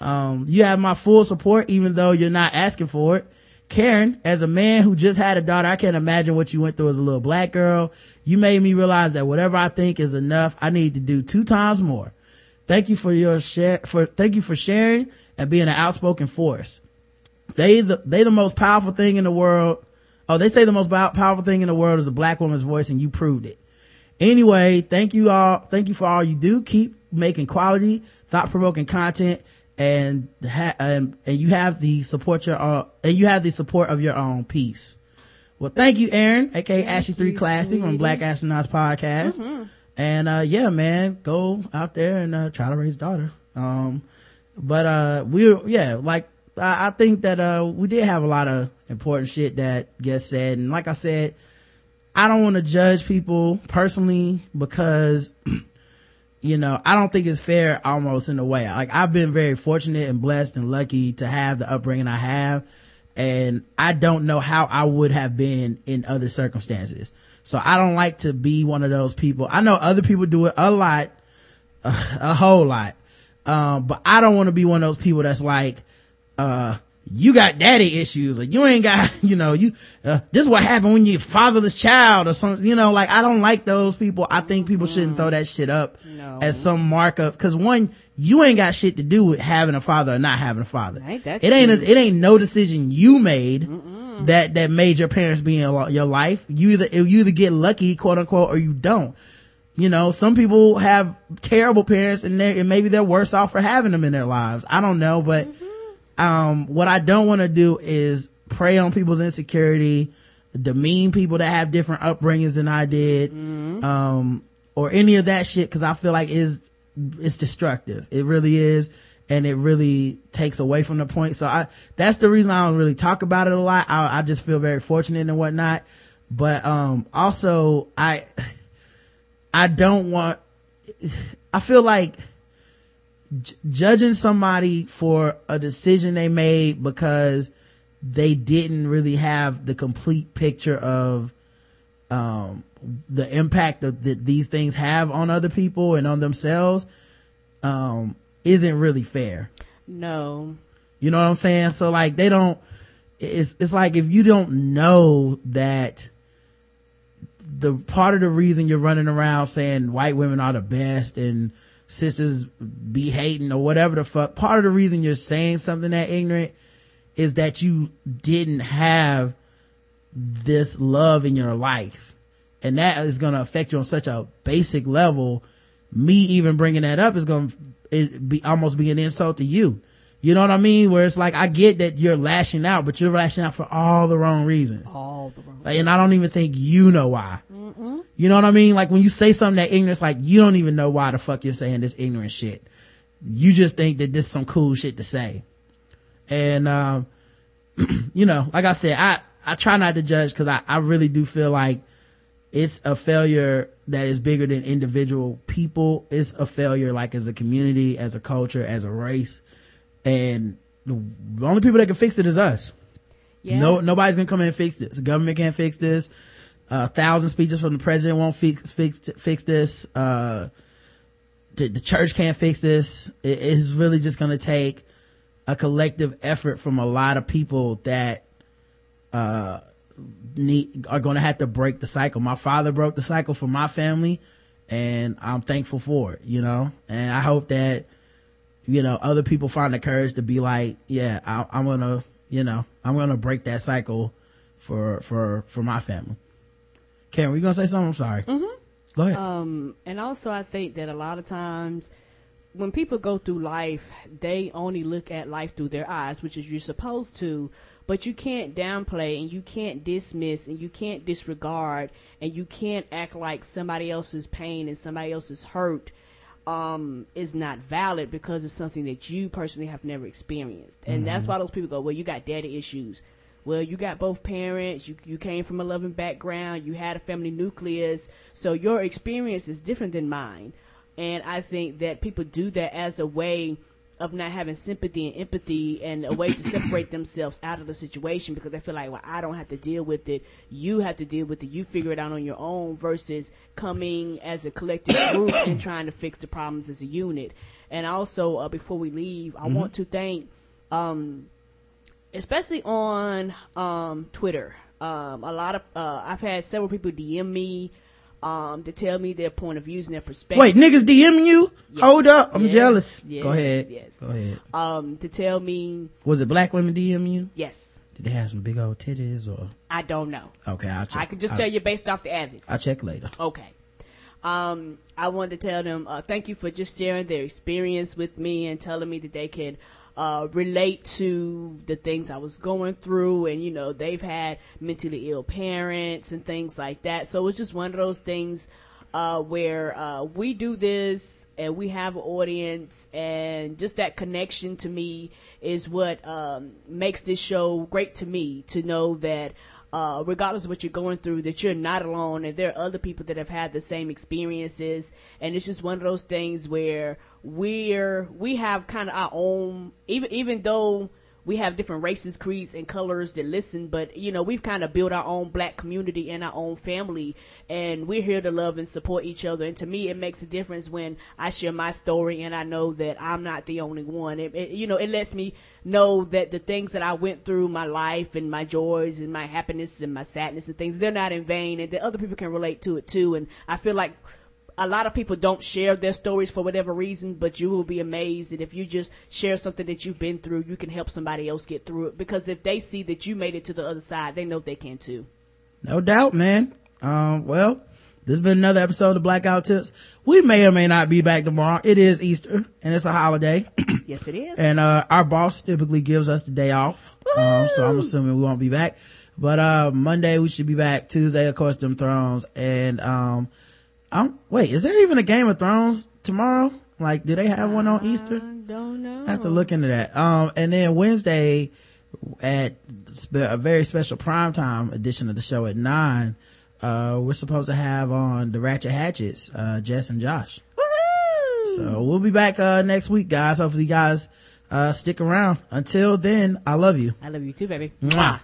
B: Um, you have my full support, even though you're not asking for it. Karen, as a man who just had a daughter, I can't imagine what you went through as a little black girl. You made me realize that whatever I think is enough, I need to do two times more. Thank you for your share, for, thank you for sharing and being an outspoken force. They the, they the most powerful thing in the world Oh, they say the most powerful thing in the world is a black woman's voice and you proved it. Anyway, thank you all. Thank you for all you do. Keep making quality, thought provoking content and, ha- and, and you have the support your, uh, and you have the support of your own peace. Well, thank you, Aaron, aka Ashley 3 Classic from Black Astronauts Podcast. Mm-hmm. And, uh, yeah, man, go out there and, uh, try to raise daughter. Um, but, uh, we, yeah, like, I, I think that, uh, we did have a lot of important shit that gets said. And like I said, I don't want to judge people personally because, you know, I don't think it's fair almost in a way. Like I've been very fortunate and blessed and lucky to have the upbringing I have. And I don't know how I would have been in other circumstances. So I don't like to be one of those people. I know other people do it a lot, a, whole lot. Um, but I don't want to be one of those people that's like, uh, you got daddy issues or you ain't got, you know, you, uh, this is what happened when you fatherless child or something, you know, like I don't like those people. I think people shouldn't throw that shit up
C: No.
B: as some markup. Cause one, you ain't got shit to do with having a father or not having a father.
C: Ain't
B: it ain't, a, it ain't no decision you made that, that made your parents be in your life. You either, you either get lucky, quote unquote, or you don't. You know, some people have terrible parents and they and maybe they're worse off for having them in their lives. I don't know, but, um, what I don't want to do is prey on people's insecurity, demean people that have different upbringings than I did, um, or any of that shit because I feel like is it's destructive. It really is. And it really takes away from the point. So I, that's the reason I don't really talk about it a lot. I, I just feel very fortunate and whatnot. But, um, also I, I don't want, I feel like j- judging somebody for a decision they made because they didn't really have the complete picture of um the impact that these things have on other people and on themselves um isn't really fair
C: No.
B: you know what i'm saying so like they don't it's it's like if you don't know that the part of the reason you're running around saying white women are the best and sisters be hating or whatever the fuck part of the reason you're saying something that ignorant is that you didn't have this love in your life. And that is going to affect you on such a basic level. Me even bringing that up is going to be almost be an insult to you you know what i mean where it's like i get that you're lashing out but you're lashing out for all the wrong reasons
C: All the wrong.
B: like, and I don't even think you know why. You know what I mean? Like when you say something that ignorant, like you don't even know why the fuck you're saying this ignorant shit. You just think that this is some cool shit to say. And, um, you know, like I said, I, I try not to judge cause I, I really do feel like it's a failure that is bigger than individual people. It's a failure like as a community, as a culture, as a race. And the only people that can fix it is us.
C: Yeah.
B: No, nobody's gonna come in and fix this. The government can't fix this. A thousand speeches from the president won't fix fix fix this. Uh, the, the church can't fix this. It is really just gonna take a collective effort from a lot of people that uh need are gonna have to break the cycle. My father broke the cycle for my family, and I'm thankful for it. You know, and I hope that you know other people find the courage to be like, yeah, I, I'm gonna, you know, I'm gonna break that cycle for for for my family. Karen, were you gonna say something? I'm sorry. Mm-hmm. Go ahead.
C: Um, and also I think that a lot of times when people go through life, they only look at life through their eyes, which is you're supposed to, but you can't downplay and you can't dismiss and you can't disregard and you can't act like somebody else's pain and somebody else's hurt um, is not valid because it's something that you personally have never experienced. And that's why those people go, well, you got daddy issues. Well, you got both parents. You you came from a loving background. You had a family nucleus, so your experience is different than mine. And I think that people do that as a way of not having sympathy and empathy, and a way to separate themselves out of the situation because they feel like, well, I don't have to deal with it. You have to deal with it. You figure it out on your own. Versus coming as a collective group and trying to fix the problems as a unit. And also, uh, before we leave, I want to thank. Um, especially on um, Twitter. Um, a lot of uh, I've had several people DM me um, to tell me their point of views and their perspective.
B: Wait, niggas DM you? Hold up, I'm
C: Yes,
B: jealous.
C: yes,
B: Go ahead.
C: yes.
B: Go ahead.
C: Um, to tell me
B: Was it black women DM you?
C: yes,
B: Did they have some big old titties or?
C: I don't know.
B: Okay, I'll check.
C: I could just
B: I'll,
C: tell you based off the average.
B: I'll check later.
C: Okay. Um, I wanted to tell them uh, thank you for just sharing their experience with me and telling me that they could uh, relate to the things I was going through, and you know they've had mentally ill parents and things like that. So it's just one of those things uh, where uh, we do this and we have an audience, and just that connection to me is what um, makes this show great to me. To know that. Uh, regardless of what you're going through, that you're not alone, and there are other people that have had the same experiences, and it's just one of those things where we're we have kind of our own, even even though we have different races, creeds, and colors that listen, but you know, we've kind of built our own black community and our own family, and we're here to love and support each other. And to me, it makes a difference when I share my story and I know that I'm not the only one. It, it, you know, it lets me know that the things that I went through, my life and my joys and my happiness and my sadness and things, they're not in vain, and that other people can relate to it too. And I feel like a lot of people don't share their stories for whatever reason, but you will be amazed that if you just share something that you've been through, you can help somebody else get through it. Because if they see that you made it to the other side, they know they can too.
B: No doubt, man. Um, well, this has been another episode of Black Guy Who Tips. We may or may not be back tomorrow. It is Easter and it's a holiday.
C: yes, it is.
B: And, uh, our boss typically gives us the day off. Um, so I'm assuming we won't be back. But, uh, Monday we should be back. Tuesday, of course, them thrones. And, um, I'm, wait, is there even a Game of Thrones tomorrow? Like, do they have one on Easter?
C: don't know.
B: I have to look into that. Um, and then Wednesday at a very special primetime edition of the show at nine, uh, we're supposed to have on the Ratchet Hatchets, uh, Jess and Josh.
C: Woo-hoo!
B: So we'll be back, uh, next week, guys. Hopefully you guys, uh, stick around. Until then, I love you.
C: I love you too, baby.
B: Mwah.